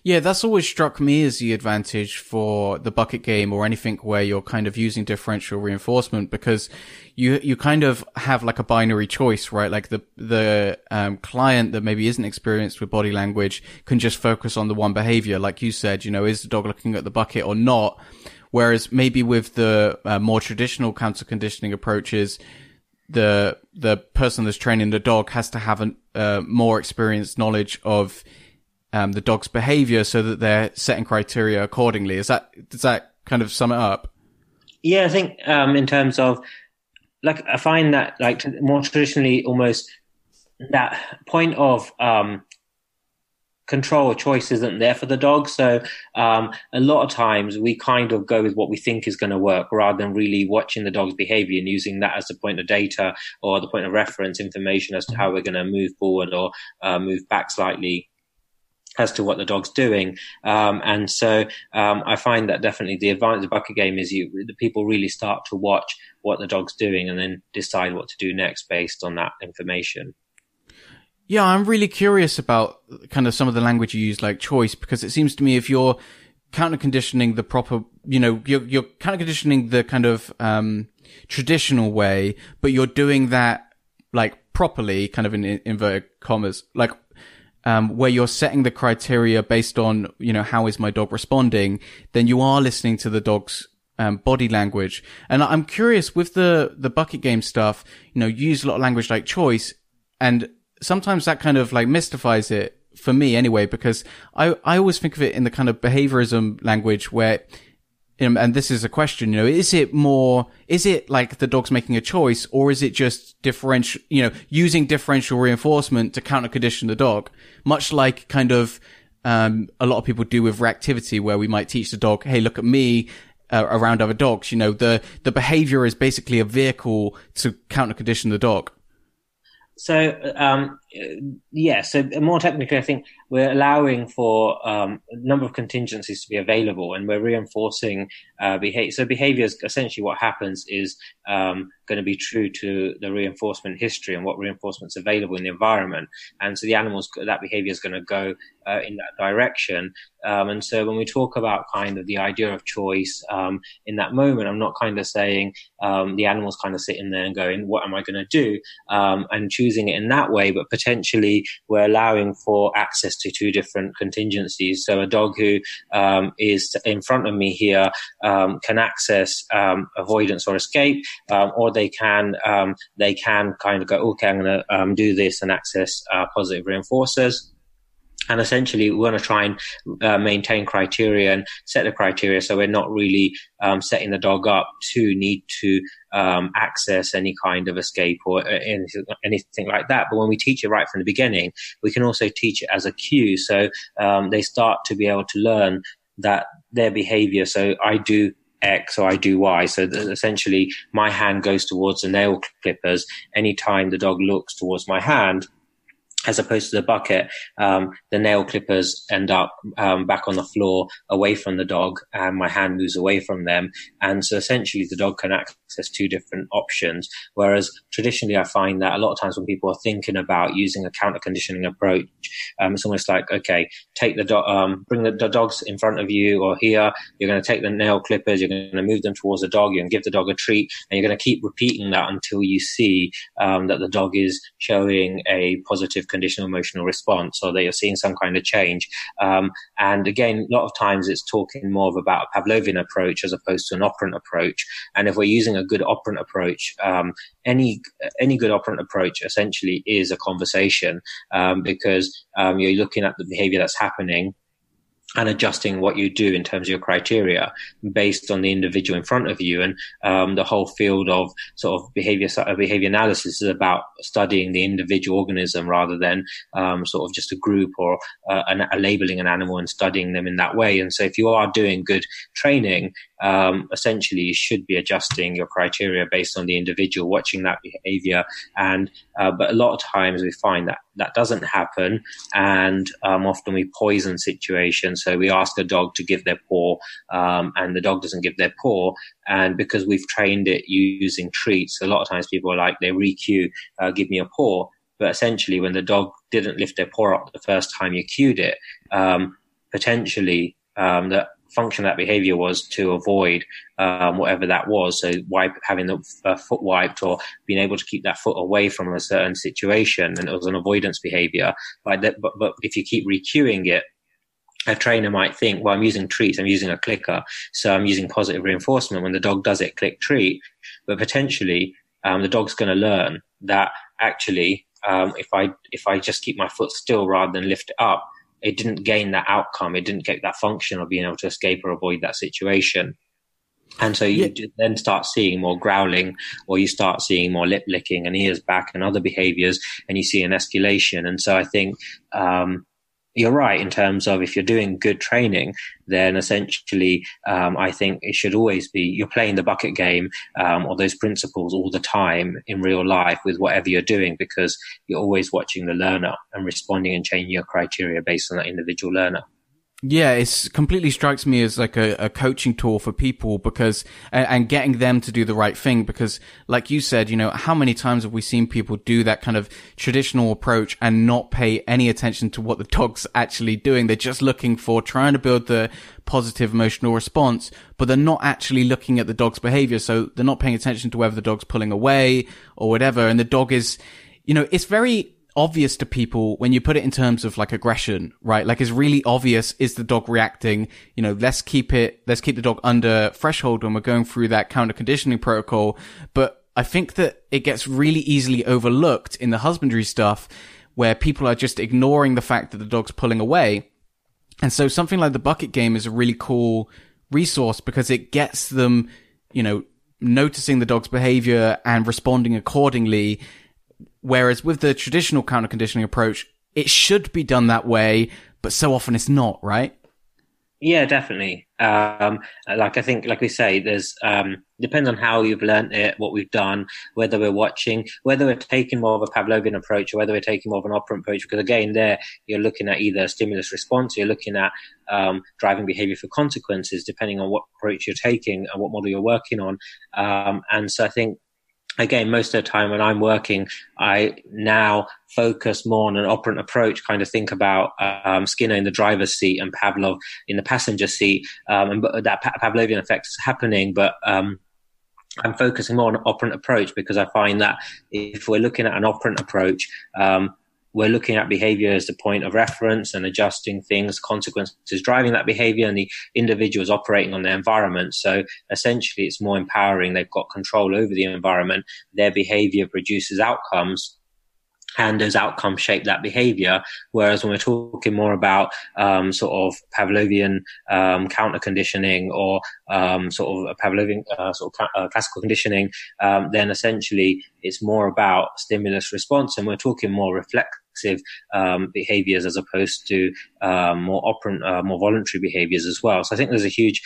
S1: Yeah, that's always struck me as the advantage for the bucket game or anything where you're kind of using differential reinforcement because you, you kind of have like a binary choice, right? Like the, the, um, client that maybe isn't experienced with body language can just focus on the one behavior. Like you said, you know, is the dog looking at the bucket or not? Whereas maybe with the uh, more traditional counter conditioning approaches, the, the person that's training the dog has to have a uh, more experienced knowledge of um, the dog's behavior so that they're setting criteria accordingly. Is that does that kind of sum it up?
S2: Yeah, I think um, in terms of like I find that like more traditionally almost that point of um, control or choice isn't there for the dog. So um, a lot of times we kind of go with what we think is going to work rather than really watching the dog's behavior and using that as the point of data or the point of reference information as to how we're going to move forward or uh, move back slightly as to what the dog's doing. Um, and so um, I find that definitely the advantage of the bucket game is you the people really start to watch what the dog's doing and then decide what to do next based on that information.
S1: Yeah, I'm really curious about kind of some of the language you use, like choice, because it seems to me if you're counter conditioning the proper, you know, you're, you're counter conditioning the kind of, um, traditional way, but you're doing that like properly, kind of in inverted commas, like um, where you're setting the criteria based on, you know, how is my dog responding, then you are listening to the dog's um, body language. And I'm curious with the, the bucket game stuff, you know, you use a lot of language like choice and sometimes that kind of like mystifies it for me anyway, because I, I always think of it in the kind of behaviorism language where and this is a question, you know, is it more, is it like the dog's making a choice or is it just differential, you know, using differential reinforcement to counter condition the dog? Much like kind of, um, a lot of people do with reactivity where we might teach the dog, Hey, look at me. Uh, around other dogs, you know, the, the behavior is basically a vehicle to counter condition the dog.
S2: So, um, yeah, so more technically, I think we're allowing for um, a number of contingencies to be available and we're reinforcing uh, behavior. So, behavior is essentially what happens is um, going to be true to the reinforcement history and what reinforcement's available in the environment. And so, the animals, that behavior is going to go uh, in that direction. Um, and so, when we talk about kind of the idea of choice um, in that moment, I'm not kind of saying um, the animal's kind of sitting there and going, What am I going to do? Um, and choosing it in that way, but potentially we're allowing for access to two different contingencies. So a dog who um, is in front of me here um, can access um, avoidance or escape, um, or they can um, they can kind of go, okay, I'm going to do this and access uh, positive reinforcers and essentially we want to try and uh, maintain criteria and set the criteria so we're not really um, setting the dog up to need to um, access any kind of escape or uh, anything, anything, like that but when we teach it right from the beginning we can also teach it as a cue so um, they start to be able to learn that their behavior so i do X or I do Y. So essentially, my hand goes towards the nail clippers. Anytime the dog looks towards my hand, as opposed to the bucket, um, the nail clippers end up um, back on the floor away from the dog, and my hand moves away from them. And so essentially, the dog can access two different options. Whereas traditionally, I find that a lot of times when people are thinking about using a counter conditioning approach, um, it's almost like, okay, take the um, bring the, the, dogs in front of you or here. You're going to take the nail clippers, you're going to move them towards the dog, you're going to give the dog a treat, and you're going to keep repeating that until you see um, that the dog is showing a positive conditional emotional response or that you're seeing some kind of change. Um, and again, a lot of times it's talking more of about a Pavlovian approach as opposed to an operant approach. And if we're using a good operant approach, um, any any good operant approach essentially is a conversation um, because um, you're looking at the behavior that's happening and adjusting what you do in terms of your criteria based on the individual in front of you. And um, the whole field of sort of behavior behavior analysis is about studying the individual organism rather than um, sort of just a group or uh, an, a labeling an animal and studying them in that way. And so, if you are doing good training, um, essentially you should be adjusting your criteria based on the individual, watching that behavior. And uh, but a lot of times we find that that doesn't happen, and um, often we poison situations. So we ask a dog to give their paw, um, and the dog doesn't give their paw, and because we've trained it using treats, a lot of times people are like they re-cue, uh, give me a paw. But essentially, when the dog didn't lift their paw up the first time you cued it, um, potentially um, that function that behavior was to avoid um, whatever that was. So wipe, having the uh, foot wiped or being able to keep that foot away from a certain situation. And it was an avoidance behavior. But, that, but, but if you keep recueing it, a trainer might think, well, I'm using treats, I'm using a clicker, so I'm using positive reinforcement. When the dog does it, click treat. But potentially, um, the dog's going to learn that actually, um, if I if I just keep my foot still rather than lift it up, it didn't gain that outcome. It didn't get that function of being able to escape or avoid that situation. And so you yeah. then start seeing more growling, or you start seeing more lip licking and ears back and other behaviors, and you see an escalation. And so I think um, you're right in terms of if you're doing good training, then essentially, um, I think it should always be you're playing the bucket game um, or those principles all the time in real life with whatever you're doing because you're always watching the learner and responding and changing your criteria based on that individual learner.
S1: Yeah, it completely strikes me as like a, a coaching tool for people because, and, and, getting them to do the right thing because, like you said, you know, how many times have we seen people do that kind of traditional approach and not pay any attention to what the dog's actually doing? They're just looking for trying to build the positive emotional response, but they're not actually looking at the dog's behavior. So they're not paying attention to whether the dog's pulling away or whatever. And the dog is, you know, it's very, obvious to people when you put it in terms of like aggression, right? Like it's really obvious. Is the dog reacting? You know, let's keep it, let's keep the dog under threshold when we're going through that counter conditioning protocol. But I think that it gets really easily overlooked in the husbandry stuff where people are just ignoring the fact that the dog's pulling away. And so something like the bucket game is a really cool resource because it gets them, you know, noticing the dog's behavior and responding accordingly Whereas with the traditional counter conditioning approach, it should be done that way, but so often it's not, right?
S2: Yeah, definitely. Um, like I think, like we say, there's um, depends on how you've learned it, what we've done, whether we're watching, whether we're taking more of a Pavlovian approach or whether we're taking more of an operant approach. Because again, there you're looking at either stimulus response, you're looking at um, driving behavior for consequences, depending on what approach you're taking and what model you're working on. Um, and so I think again, most of the time when I'm working, I now focus more on an operant approach, kind of think about um, Skinner in the driver's seat and Pavlov in the passenger seat, um, and that Pavlovian effect is happening. But um, I'm focusing more on an operant approach because I find that if we're looking at an operant approach, um, we're looking at behavior as the point of reference and adjusting things, consequences driving that behavior, and the individuals operating on their environment. So essentially, it's more empowering. They've got control over the environment. Their behavior produces outcomes and those outcomes shape that behavior. Whereas when we're talking more about um, sort of Pavlovian um, counter conditioning or um, sort of Pavlovian uh, sort of uh, classical conditioning, um, then essentially it's more about stimulus response, and we're talking more reflect reflexive um, behaviors as opposed to um, more operant, uh, more voluntary behaviors as well. So I think there's a huge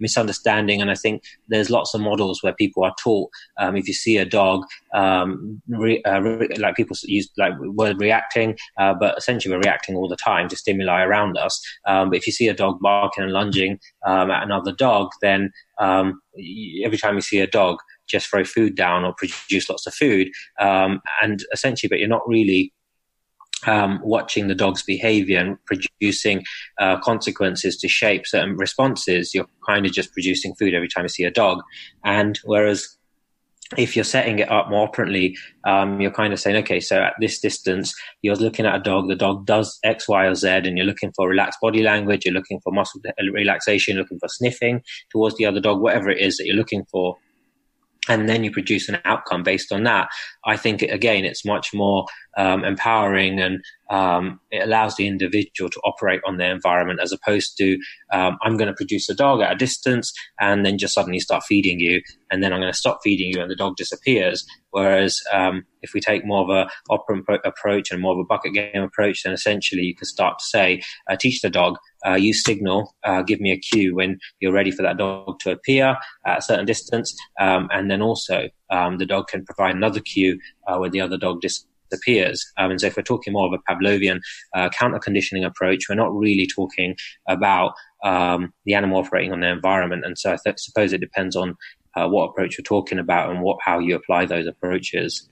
S2: misunderstanding. And I think there's lots of models where people are taught um, if you see a dog, um, re, uh, re, like people use like word reacting, uh, but essentially we're reacting all the time to stimuli around us. Um, but if you see a dog barking and lunging um, at another dog, then um, every time you see a dog, just throw food down or produce lots of food. Um, and essentially, but you're not really um, watching the dog's behavior and producing uh, consequences to shape certain responses, you're kind of just producing food every time you see a dog. And whereas if you're setting it up more operantly, um, you're kind of saying, okay, so at this distance, you're looking at a dog, the dog does X, Y, or Z, and you're looking for relaxed body language, you're looking for muscle relaxation, looking for sniffing towards the other dog, whatever it is that you're looking for and then you produce an outcome based on that. I think again, it's much more um, empowering and um, it allows the individual to operate on their environment as opposed to um, I'm going to produce a dog at a distance and then just suddenly start feeding you, and then I'm going to stop feeding you and the dog disappears. Whereas um, if we take more of a operant approach and more of a bucket game approach, then essentially you can start to say, uh, teach the dog uh, use signal, uh, give me a cue when you're ready for that dog to appear at a certain distance. Um, and then also, um, the dog can provide another cue uh, where the other dog disappears. Um, and so if we're talking more of a Pavlovian uh, counter conditioning approach, we're not really talking about um, the animal operating on their environment. And so I th- suppose it depends on uh, what approach you're talking about and what how you apply those approaches.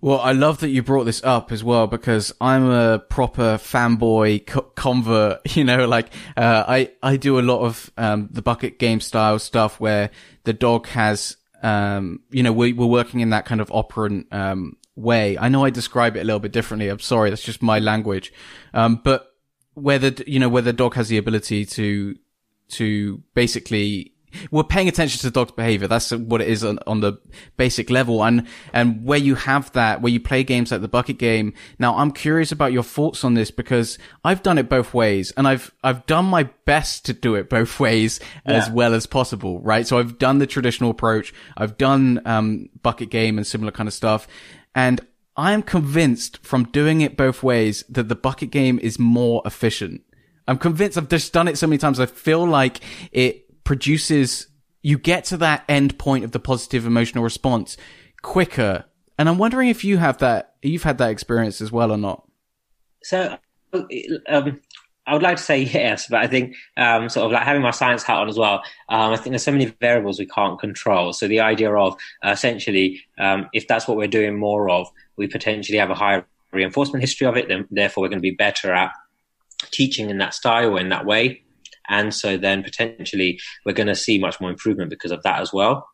S1: Well, I love that you brought this up as well because I'm a proper fanboy co- convert. You know, like uh, I I do a lot of um, the bucket game style stuff where the dog has, um, you know, we, we're working in that kind of operant um, way. I know I describe it a little bit differently. I'm sorry, that's just my language. Um, but whether you know whether the dog has the ability to to basically we're paying attention to the dog's behavior. That's what it is on, on, the basic level. And, and where you have that, where you play games like the bucket game. Now, I'm curious about your thoughts on this because I've done it both ways and I've, I've done my best to do it both ways yeah. as well as possible, right? So I've done the traditional approach. I've done, um, bucket game and similar kind of stuff. And I am convinced from doing it both ways that the bucket game is more efficient. I'm convinced I've just done it so many times. I feel like it produces, you get to that end point of the positive emotional response quicker. And I'm wondering if you have that, you've had that experience as well or not.
S2: So, um, I would like to say yes, but I think um, sort of like having my science hat on as well. Um, I think there's so many variables we can't control. So the idea of uh, essentially, um, if that's what we're doing more of, we potentially have a higher reinforcement history of it. Then therefore, we're going to be better at teaching in that style in that way. And so then potentially we're going to see much more improvement because of that as well.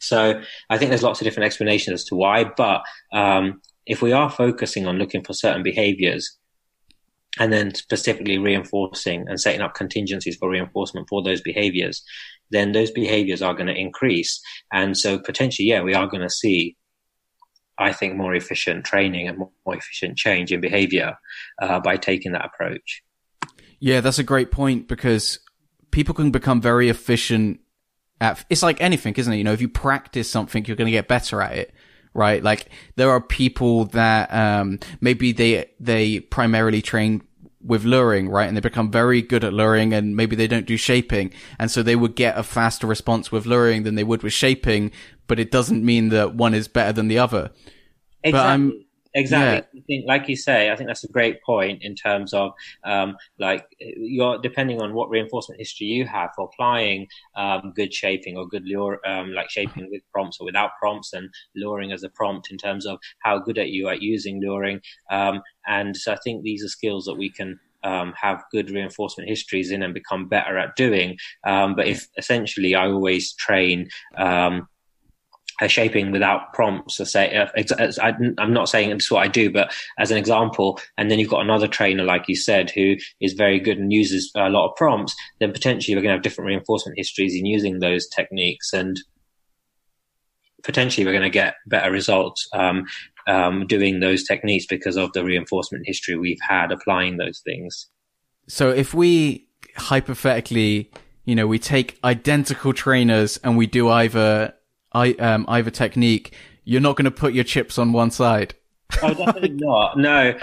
S2: So I think there's lots of different explanations as to why, but um, if we are focusing on looking for certain behaviors and then specifically reinforcing and setting up contingencies for reinforcement for those behaviors, then those behaviors are going to increase. And so potentially, yeah, we are going to see, I think, more efficient training and more, efficient change in behavior uh, by taking that approach.
S1: Yeah, that's a great point because people can become very efficient at, it's like anything, isn't it? You know, if you practice something, you're going to get better at it right? Like there are people that um, maybe they they primarily train with luring, right? And they become very good at luring and maybe they don't do shaping. And so they would get a faster response with luring than they would with shaping, but it doesn't mean that one is better than the other.
S2: Exactly. Exactly. Yeah. I think, like you say, I think that's a great point in terms of um, like you're depending on what reinforcement history you have for applying um, good shaping or good lure, um, like shaping with prompts or without prompts, and luring as a prompt in terms of how good at you at using luring. Um, and so I think these are skills that we can um, have good reinforcement histories in and become better at doing. Um, but if essentially I always train um, shaping without prompts. I say, I, am not saying it's what I do, but as an example, and then you've got another trainer, like you said, who is very good and uses a lot of prompts, then potentially we're going to have different reinforcement histories in using those techniques. And potentially we're going to get better results um, um, doing those techniques because of the reinforcement history we've had applying those things.
S1: So if we hypothetically, you know, we take identical trainers and we do either I, um, either technique, you're not going to put your chips on one side.
S2: oh, definitely not. No.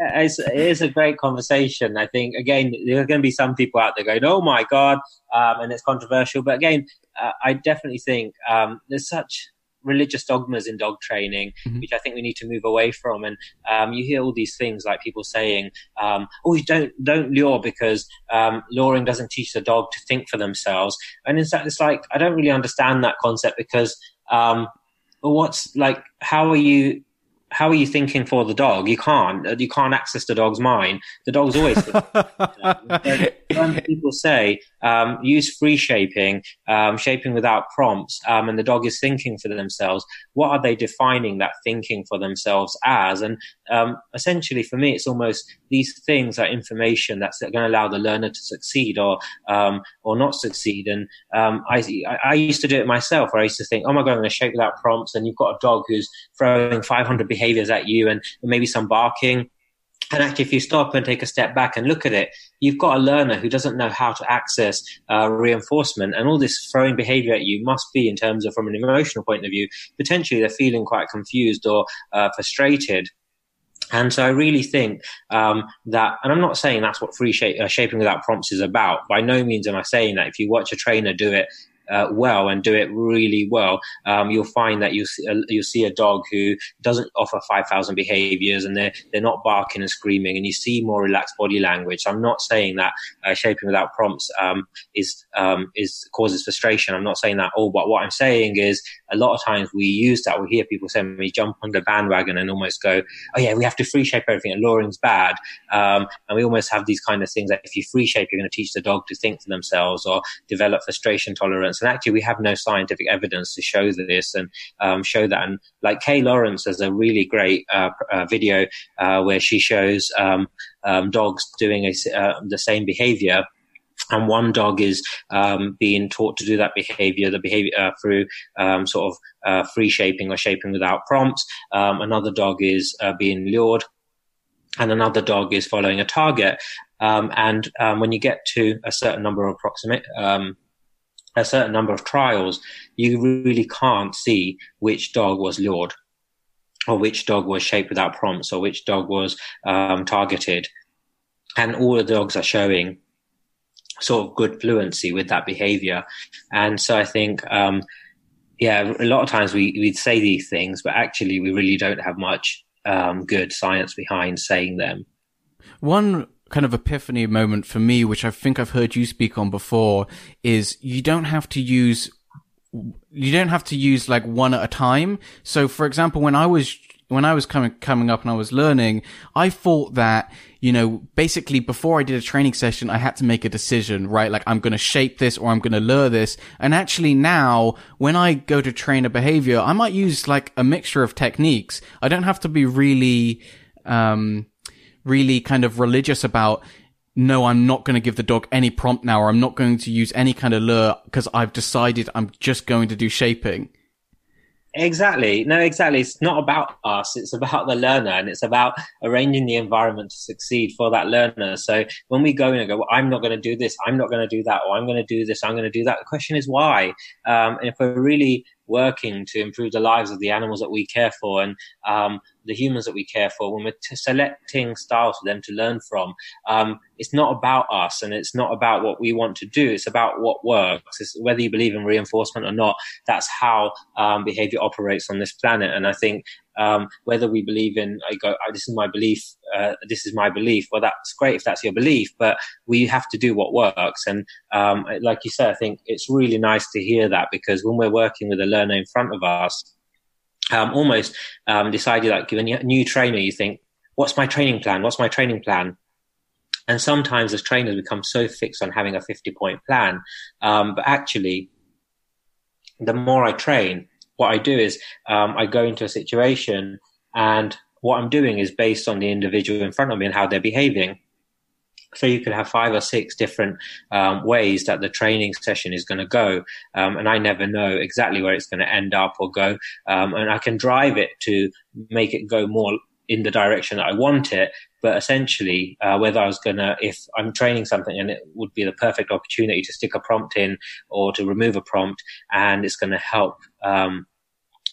S2: It's, it is a great conversation. I think, again, there are going to be some people out there going, oh my God, um, and it's controversial. But again, uh, I definitely think um, there's such religious dogmas in dog training, mm-hmm. which I think we need to move away from. And um, you hear all these things like people saying, um, "Oh, you don't don't lure because um, luring doesn't teach the dog to think for themselves." And in fact, it's like I don't really understand that concept because um, what's like how are you how are you thinking for the dog? You can't. You can't access the dog's mind. The dog's always. when people say um, use free shaping, um, shaping without prompts, um, and the dog is thinking for themselves, what are they defining that thinking for themselves as? And um, essentially, for me, it's almost these things are information that's going to allow the learner to succeed or um, or not succeed. And um, I, I used to do it myself, where I used to think, oh my god, I'm going to shape without prompts, and you've got a dog who's throwing 500 behaviors at you, and maybe some barking and actually, if you stop and take a step back and look at it, you've got a learner who doesn't know how to access uh, reinforcement, and all this throwing behavior at you must be, in terms of from an emotional point of view, potentially they're feeling quite confused or uh, frustrated. And so I really think um, that, and I'm not saying that's what free shape, uh, shaping without prompts is about. By no means am I saying that. If you watch a trainer do it uh, well and do it really well, um, you'll find that you see, uh, you'll see a dog who doesn't offer 5,000 behaviors and they're, they're not barking and screaming and you see more relaxed body language. So I'm not saying that uh, shaping without prompts um, is, um, is causes frustration. I'm not saying that all, but what I'm saying is a lot of times we use that. We hear people say we jump on the bandwagon and almost go, oh yeah, we have to free shape everything and luring's bad. Um, and we almost have these kind of things that if you free shape, you're going to teach the dog to think for themselves or develop frustration tolerance and actually, we have no scientific evidence to show this and um, show that. And like Kay Laurence has a really great uh, uh, video uh, where she shows um, um, dogs doing a, uh, the same behavior and one dog is um, being taught to do that behavior, the behavior uh, through um, sort of uh, free shaping or shaping without prompts. Um, another dog is uh, being lured, and another dog is following a target. Um, and um, when you get to a certain number of approximate um, a certain number of trials, you really can't see which dog was lured or which dog was shaped without prompts or which dog was um, targeted. And all the dogs are showing sort of good fluency with that behavior. And so I think, um, yeah, a lot of times we, we say these things, but actually we really don't have much um, good science behind saying them.
S1: one kind of epiphany moment for me, which I think I've heard you speak on before, is you don't have to use you don't have to use like one at a time. So for example, when I was when I was coming coming up and I was learning, I thought that you know basically before I did a training session, I had to make a decision, right? Like I'm going to shape this or I'm going to lure this. And actually now, when I go to train a behavior, I might use like a mixture of techniques. I don't have to be really, um, really kind of religious about no, I'm not going to give the dog any prompt now, or I'm not going to use any kind of lure because I've decided I'm just going to do shaping.
S2: Exactly. No, exactly. It's not about us. It's about the learner and it's about arranging the environment to succeed for that learner. So when we go in and go, well, I'm not going to do this, I'm not going to do that, or I'm going to do this, I'm going to do that. The question is why? Um, and if we're really working to improve the lives of the animals that we care for and um, the humans that we care for, when we're t- selecting styles for them to learn from, um, it's not about us and it's not about what we want to do. It's about what works. It's whether you believe in reinforcement or not, that's how um, behavior operates on this planet. And I think um, whether we believe in, I go, oh, this is my belief, uh, this is my belief. Well, that's great if that's your belief, but we have to do what works. And um, like you said, I think it's really nice to hear that because when we're working with a learner in front of us, um, almost um, decided like given a new trainer, you think, what's my training plan? What's my training plan? And sometimes as trainers become so fixed on having a 50 point plan. Um, but actually, the more I train, what I do is um, I go into a situation and what I'm doing is based on the individual in front of me and how they're behaving. So you could have five or six different um, ways that the training session is going to go, um, and I never know exactly where it's going to end up or go. Um, and I can drive it to make it go more in the direction that I want it. But essentially, uh, whether I was gonna, if I'm training something and it would be the perfect opportunity to stick a prompt in or to remove a prompt, and it's going to help um,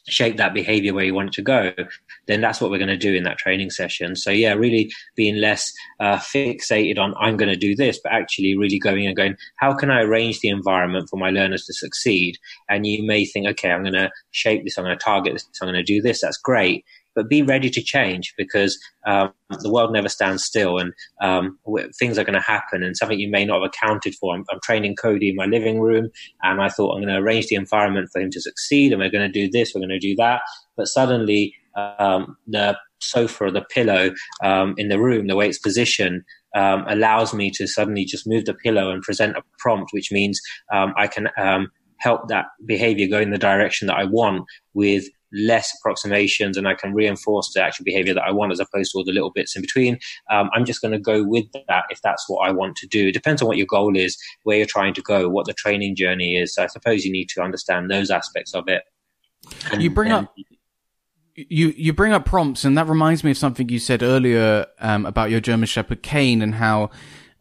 S2: shape that behavior where you want it to go, then that's what we're going to do in that training session. So yeah, really being less uh, fixated on I'm going to do this, but actually really going and going, how can I arrange the environment for my learners to succeed? And you may think, okay, I'm going to shape this, I'm going to target this, I'm going to do this. That's great but be ready to change because um, the world never stands still and um, things are going to happen and something you may not have accounted for. I'm, I'm, training Cody in my living room and I thought I'm going to arrange the environment for him to succeed and we're going to do this, we're going to do that. But suddenly um, the sofa or the pillow um, in the room, the way it's positioned, um, allows me to suddenly just move the pillow and present a prompt, which means um, I can help that behavior go in the direction that I want with less approximations and I can reinforce the actual behavior that I want as opposed to all the little bits in between. Um, I'm just going to go with that if that's what I want to do. It depends on what your goal is, where you're trying to go, what the training journey is. So I suppose you need to understand those aspects of it.
S1: And, you bring up you you bring up prompts, and that reminds me of something you said earlier um, about your German Shepherd Kane and how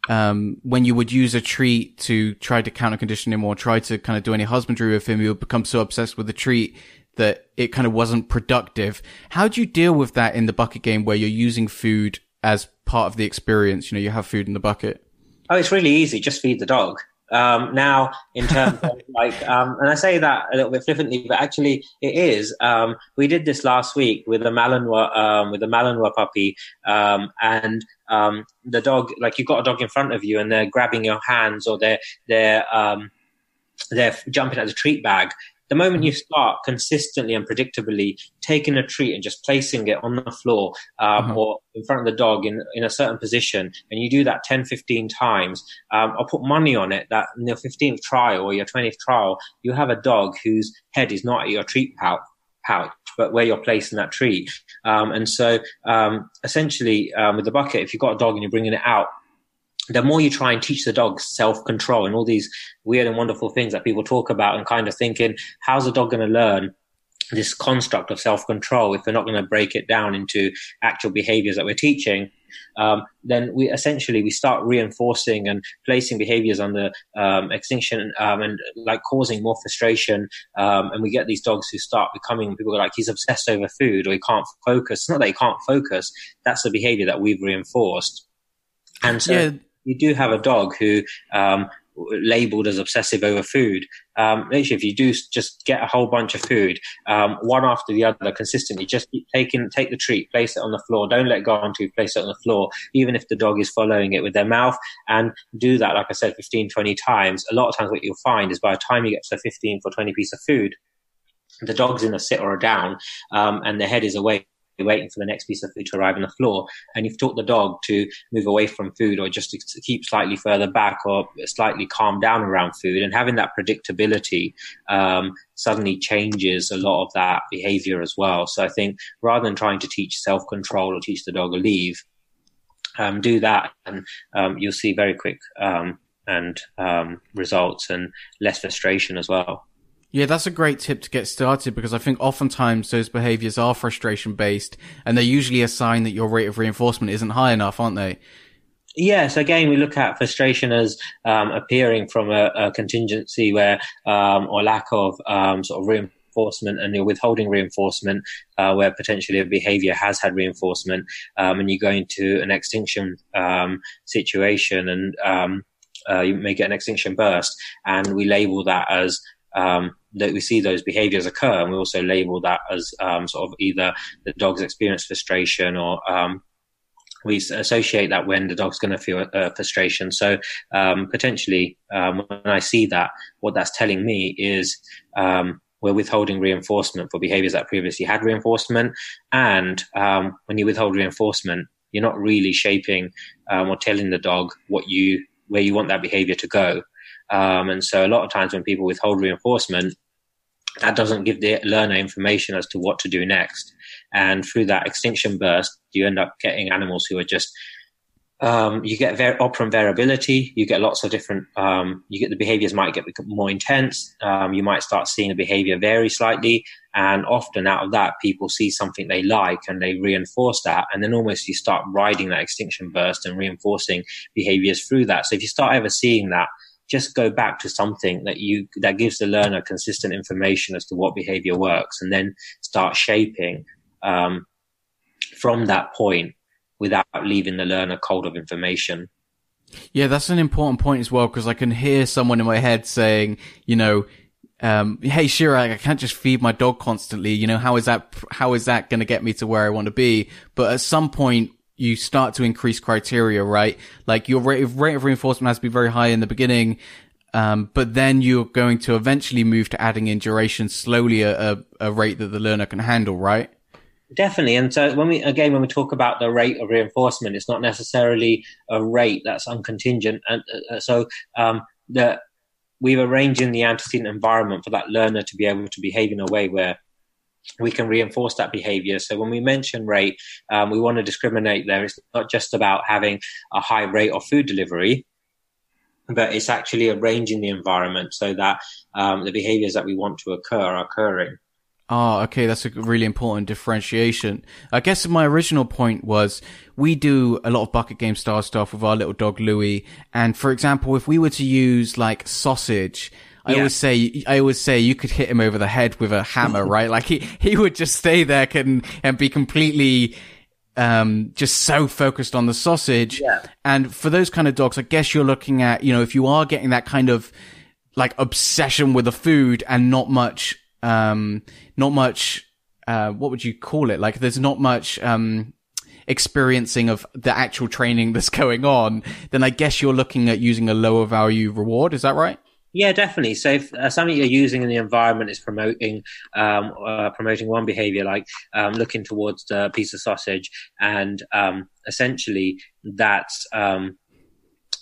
S1: um, when you would use a treat to try to counter condition him or try to kind of do any husbandry with him, you would become so obsessed with the treat that it kind of wasn't productive. How do you deal with that in the bucket game where you're using food as part of the experience? You know, you have food in the bucket.
S2: Oh, it's really easy. Just feed the dog. Um, now, in terms of like, um, and I say that a little bit flippantly, but actually it is. Um, we did this last week with a Malinois, um, with a Malinois puppy, um, and um, the dog, like you've got a dog in front of you, and they're grabbing your hands, or they're they're they're jumping at the treat bag. The moment you start consistently and predictably taking a treat and just placing it on the floor um, uh-huh. or in front of the dog in, in a certain position, and you do that 10, 15 times, um, I'll put money on it that in your 15th trial or your 20th trial, you have a dog whose head is not at your treat pouch pouch, but where you're placing that treat. Um, and so, um, essentially, um, with the bucket, if you've got a dog and you're bringing it out the more you try and teach the dog self control and all these weird and wonderful things that people talk about and kind of thinking, how's the dog going to learn this construct of self control if we're not going to break it down into actual behaviors that we're teaching? Um, then we essentially we start reinforcing and placing behaviors on the um, extinction um, and like causing more frustration. Um, and we get these dogs who start becoming people like he's obsessed over food or he can't focus. It's not that he can't focus; that's the behavior that we've reinforced. And so yeah you do have a dog who um, labeled as obsessive over food. Um, if you do just get a whole bunch of food, um, one after the other, consistently, just take in, take the treat, place it on the floor. Don't let go onto, place it on the floor, even if the dog is following it with their mouth, and do that, like I said, 15, 20 times. A lot of times, what you'll find is by the time you get to the 15 for 20 piece of food, the dog's in a sit or a down, um, and their head is away waiting for the next piece of food to arrive on the floor, and you've taught the dog to move away from food or just to keep slightly further back or slightly calm down around food, and having that predictability um, suddenly changes a lot of that behavior as well. So I think rather than trying to teach self control or teach the dog to leave, um, do that, and um, you'll see very quick um, and um, results and less frustration as well.
S1: Yeah, that's a great tip to get started because I think oftentimes those behaviors are frustration based and they're usually a sign that your rate of reinforcement isn't high enough, aren't they?
S2: Yes, again, we look at frustration as um, appearing from a, a contingency where, um, or lack of um, sort of reinforcement and you're withholding reinforcement uh, where potentially a behavior has had reinforcement um, and you go into an extinction um, situation and um, uh, you may get an extinction burst and we label that as um, that we see those behaviors occur, and we also label that as um, sort of either the dog's experience frustration or um, we associate that when the dog's going to feel uh, frustration. So um, potentially, um, when I see that, what that's telling me is um, we're withholding reinforcement for behaviors that previously had reinforcement, and um, when you withhold reinforcement, you're not really shaping or telling the dog what you where you want that behavior to go. Um, and so a lot of times when people withhold reinforcement, that doesn't give the learner information as to what to do next. And through that extinction burst, you end up getting animals who are just um, you get very operant variability. You get lots of different. Um, you get the behaviors might get more intense. Um, you might start seeing the behavior vary slightly, and often out of that, people see something they like and they reinforce that, and then almost you start riding that extinction burst and reinforcing behaviors through that. So if you start ever seeing that, just go back to something that you that gives the learner consistent information as to what behavior works, and then start shaping um, from that point without leaving the learner cold of information.
S1: Yeah, that's an important point as well because I can hear someone in my head saying, you know, um, hey Chirag, I can't just feed my dog constantly. You know, how is that, how is that going to get me to where I want to be? But at some point, you start to increase criteria, right? Like your rate of, rate of reinforcement has to be very high in the beginning. Um, but then you're going to eventually move to adding in duration slowly at a, a rate that the learner can handle, right?
S2: Definitely. And so when we, again, when we talk about the rate of reinforcement, it's not necessarily a rate that's uncontingent. And uh, so, um, arranged in the antecedent environment for that learner to be able to behave in a way where we can reinforce that behavior. So when we mention rate, um, we want to discriminate there. It's not just about having a high rate of food delivery, but it's actually arranging the environment so that um, the behaviors that we want to occur are occurring.
S1: Oh, okay. That's a really important differentiation. I guess my original point was we do a lot of bucket game style stuff with our little dog Louis. And for example, if we were to use like sausage, I yeah. always say, I always say you could hit him over the head with a hammer, right? Like he, he would just stay there and, and be completely, um, just so focused on the sausage.
S2: Yeah.
S1: And for those kind of dogs, I guess you're looking at, you know, if you are getting that kind of like obsession with the food and not much, um, not much, uh, what would you call it? Like there's not much, um, experiencing of the actual training that's going on, then I guess you're looking at using a lower value reward. Is that right?
S2: Yeah, definitely. So if uh, something you're using in the environment is promoting um, uh, promoting one behavior, like um, looking towards the piece of sausage, and um, essentially that's um,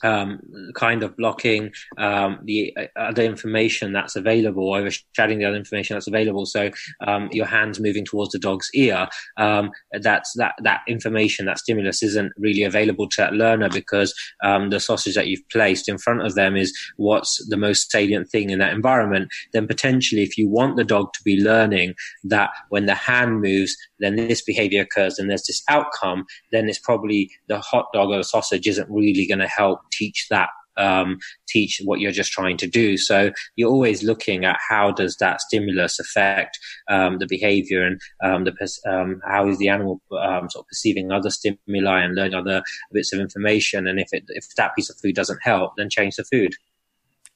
S2: um, kind of blocking um, the uh, other information that's available, overshadowing the other information that's available. So um, your hands moving towards the dog's ear, um, that's that that information, that stimulus isn't really available to that learner because um, the sausage that you've placed in front of them is what's the most salient thing in that environment. Then potentially, if you want the dog to be learning that when the hand moves, then this behavior occurs and there's this outcome, then it's probably the hot dog or the sausage isn't really going to help teach that um, teach what you're just trying to do. So you're always looking at how does that stimulus affect um, the behavior and um, the um, how is the animal um, sort of perceiving other stimuli and learning other bits of information. And if it if that piece of food doesn't help, then change the food.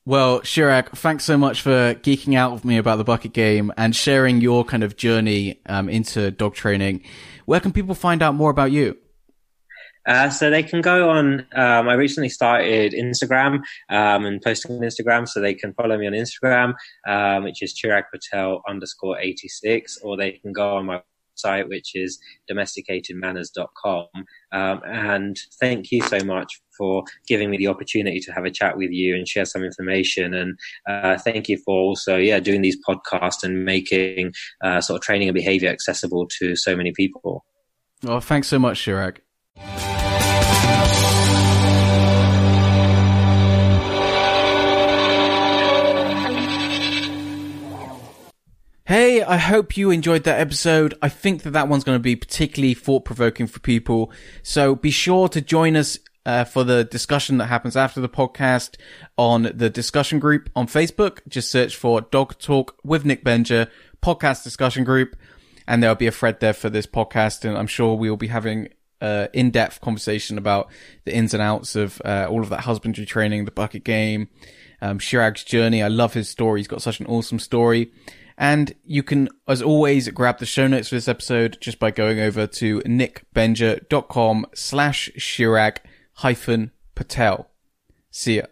S1: Well, Chirag, thanks so much for geeking out with me about the bucket game and sharing your kind of journey um, into dog training. Where can people find out more about you?
S2: Uh, so they can go on. Um, I recently started Instagram um, and posting on Instagram, so they can follow me on Instagram, um, which is Chirag Patel underscore eighty six, or they can go on my website, which is domesticatedmanners.com. Um, and thank you so much for giving me the opportunity to have a chat with you and share some information. And uh, thank you for also, yeah, doing these podcasts and making uh, sort of training and behavior accessible to so many people.
S1: Well, thanks so much, Chirag. Hey, I hope you enjoyed that episode. I think that that one's going to be particularly thought provoking for people. So be sure to join us uh, for the discussion that happens after the podcast on the discussion group on Facebook. Just search for Dog Talk with Nick Benger podcast discussion group, and there'll be a thread there for this podcast. And I'm sure we will be having uh, in-depth conversation about the ins and outs of uh, all of that husbandry training, the bucket game, um, Chirag's journey. I love his story. He's got such an awesome story. And you can, as always, grab the show notes for this episode just by going over to nickbenger.com slash Chirag hyphen Patel. See ya.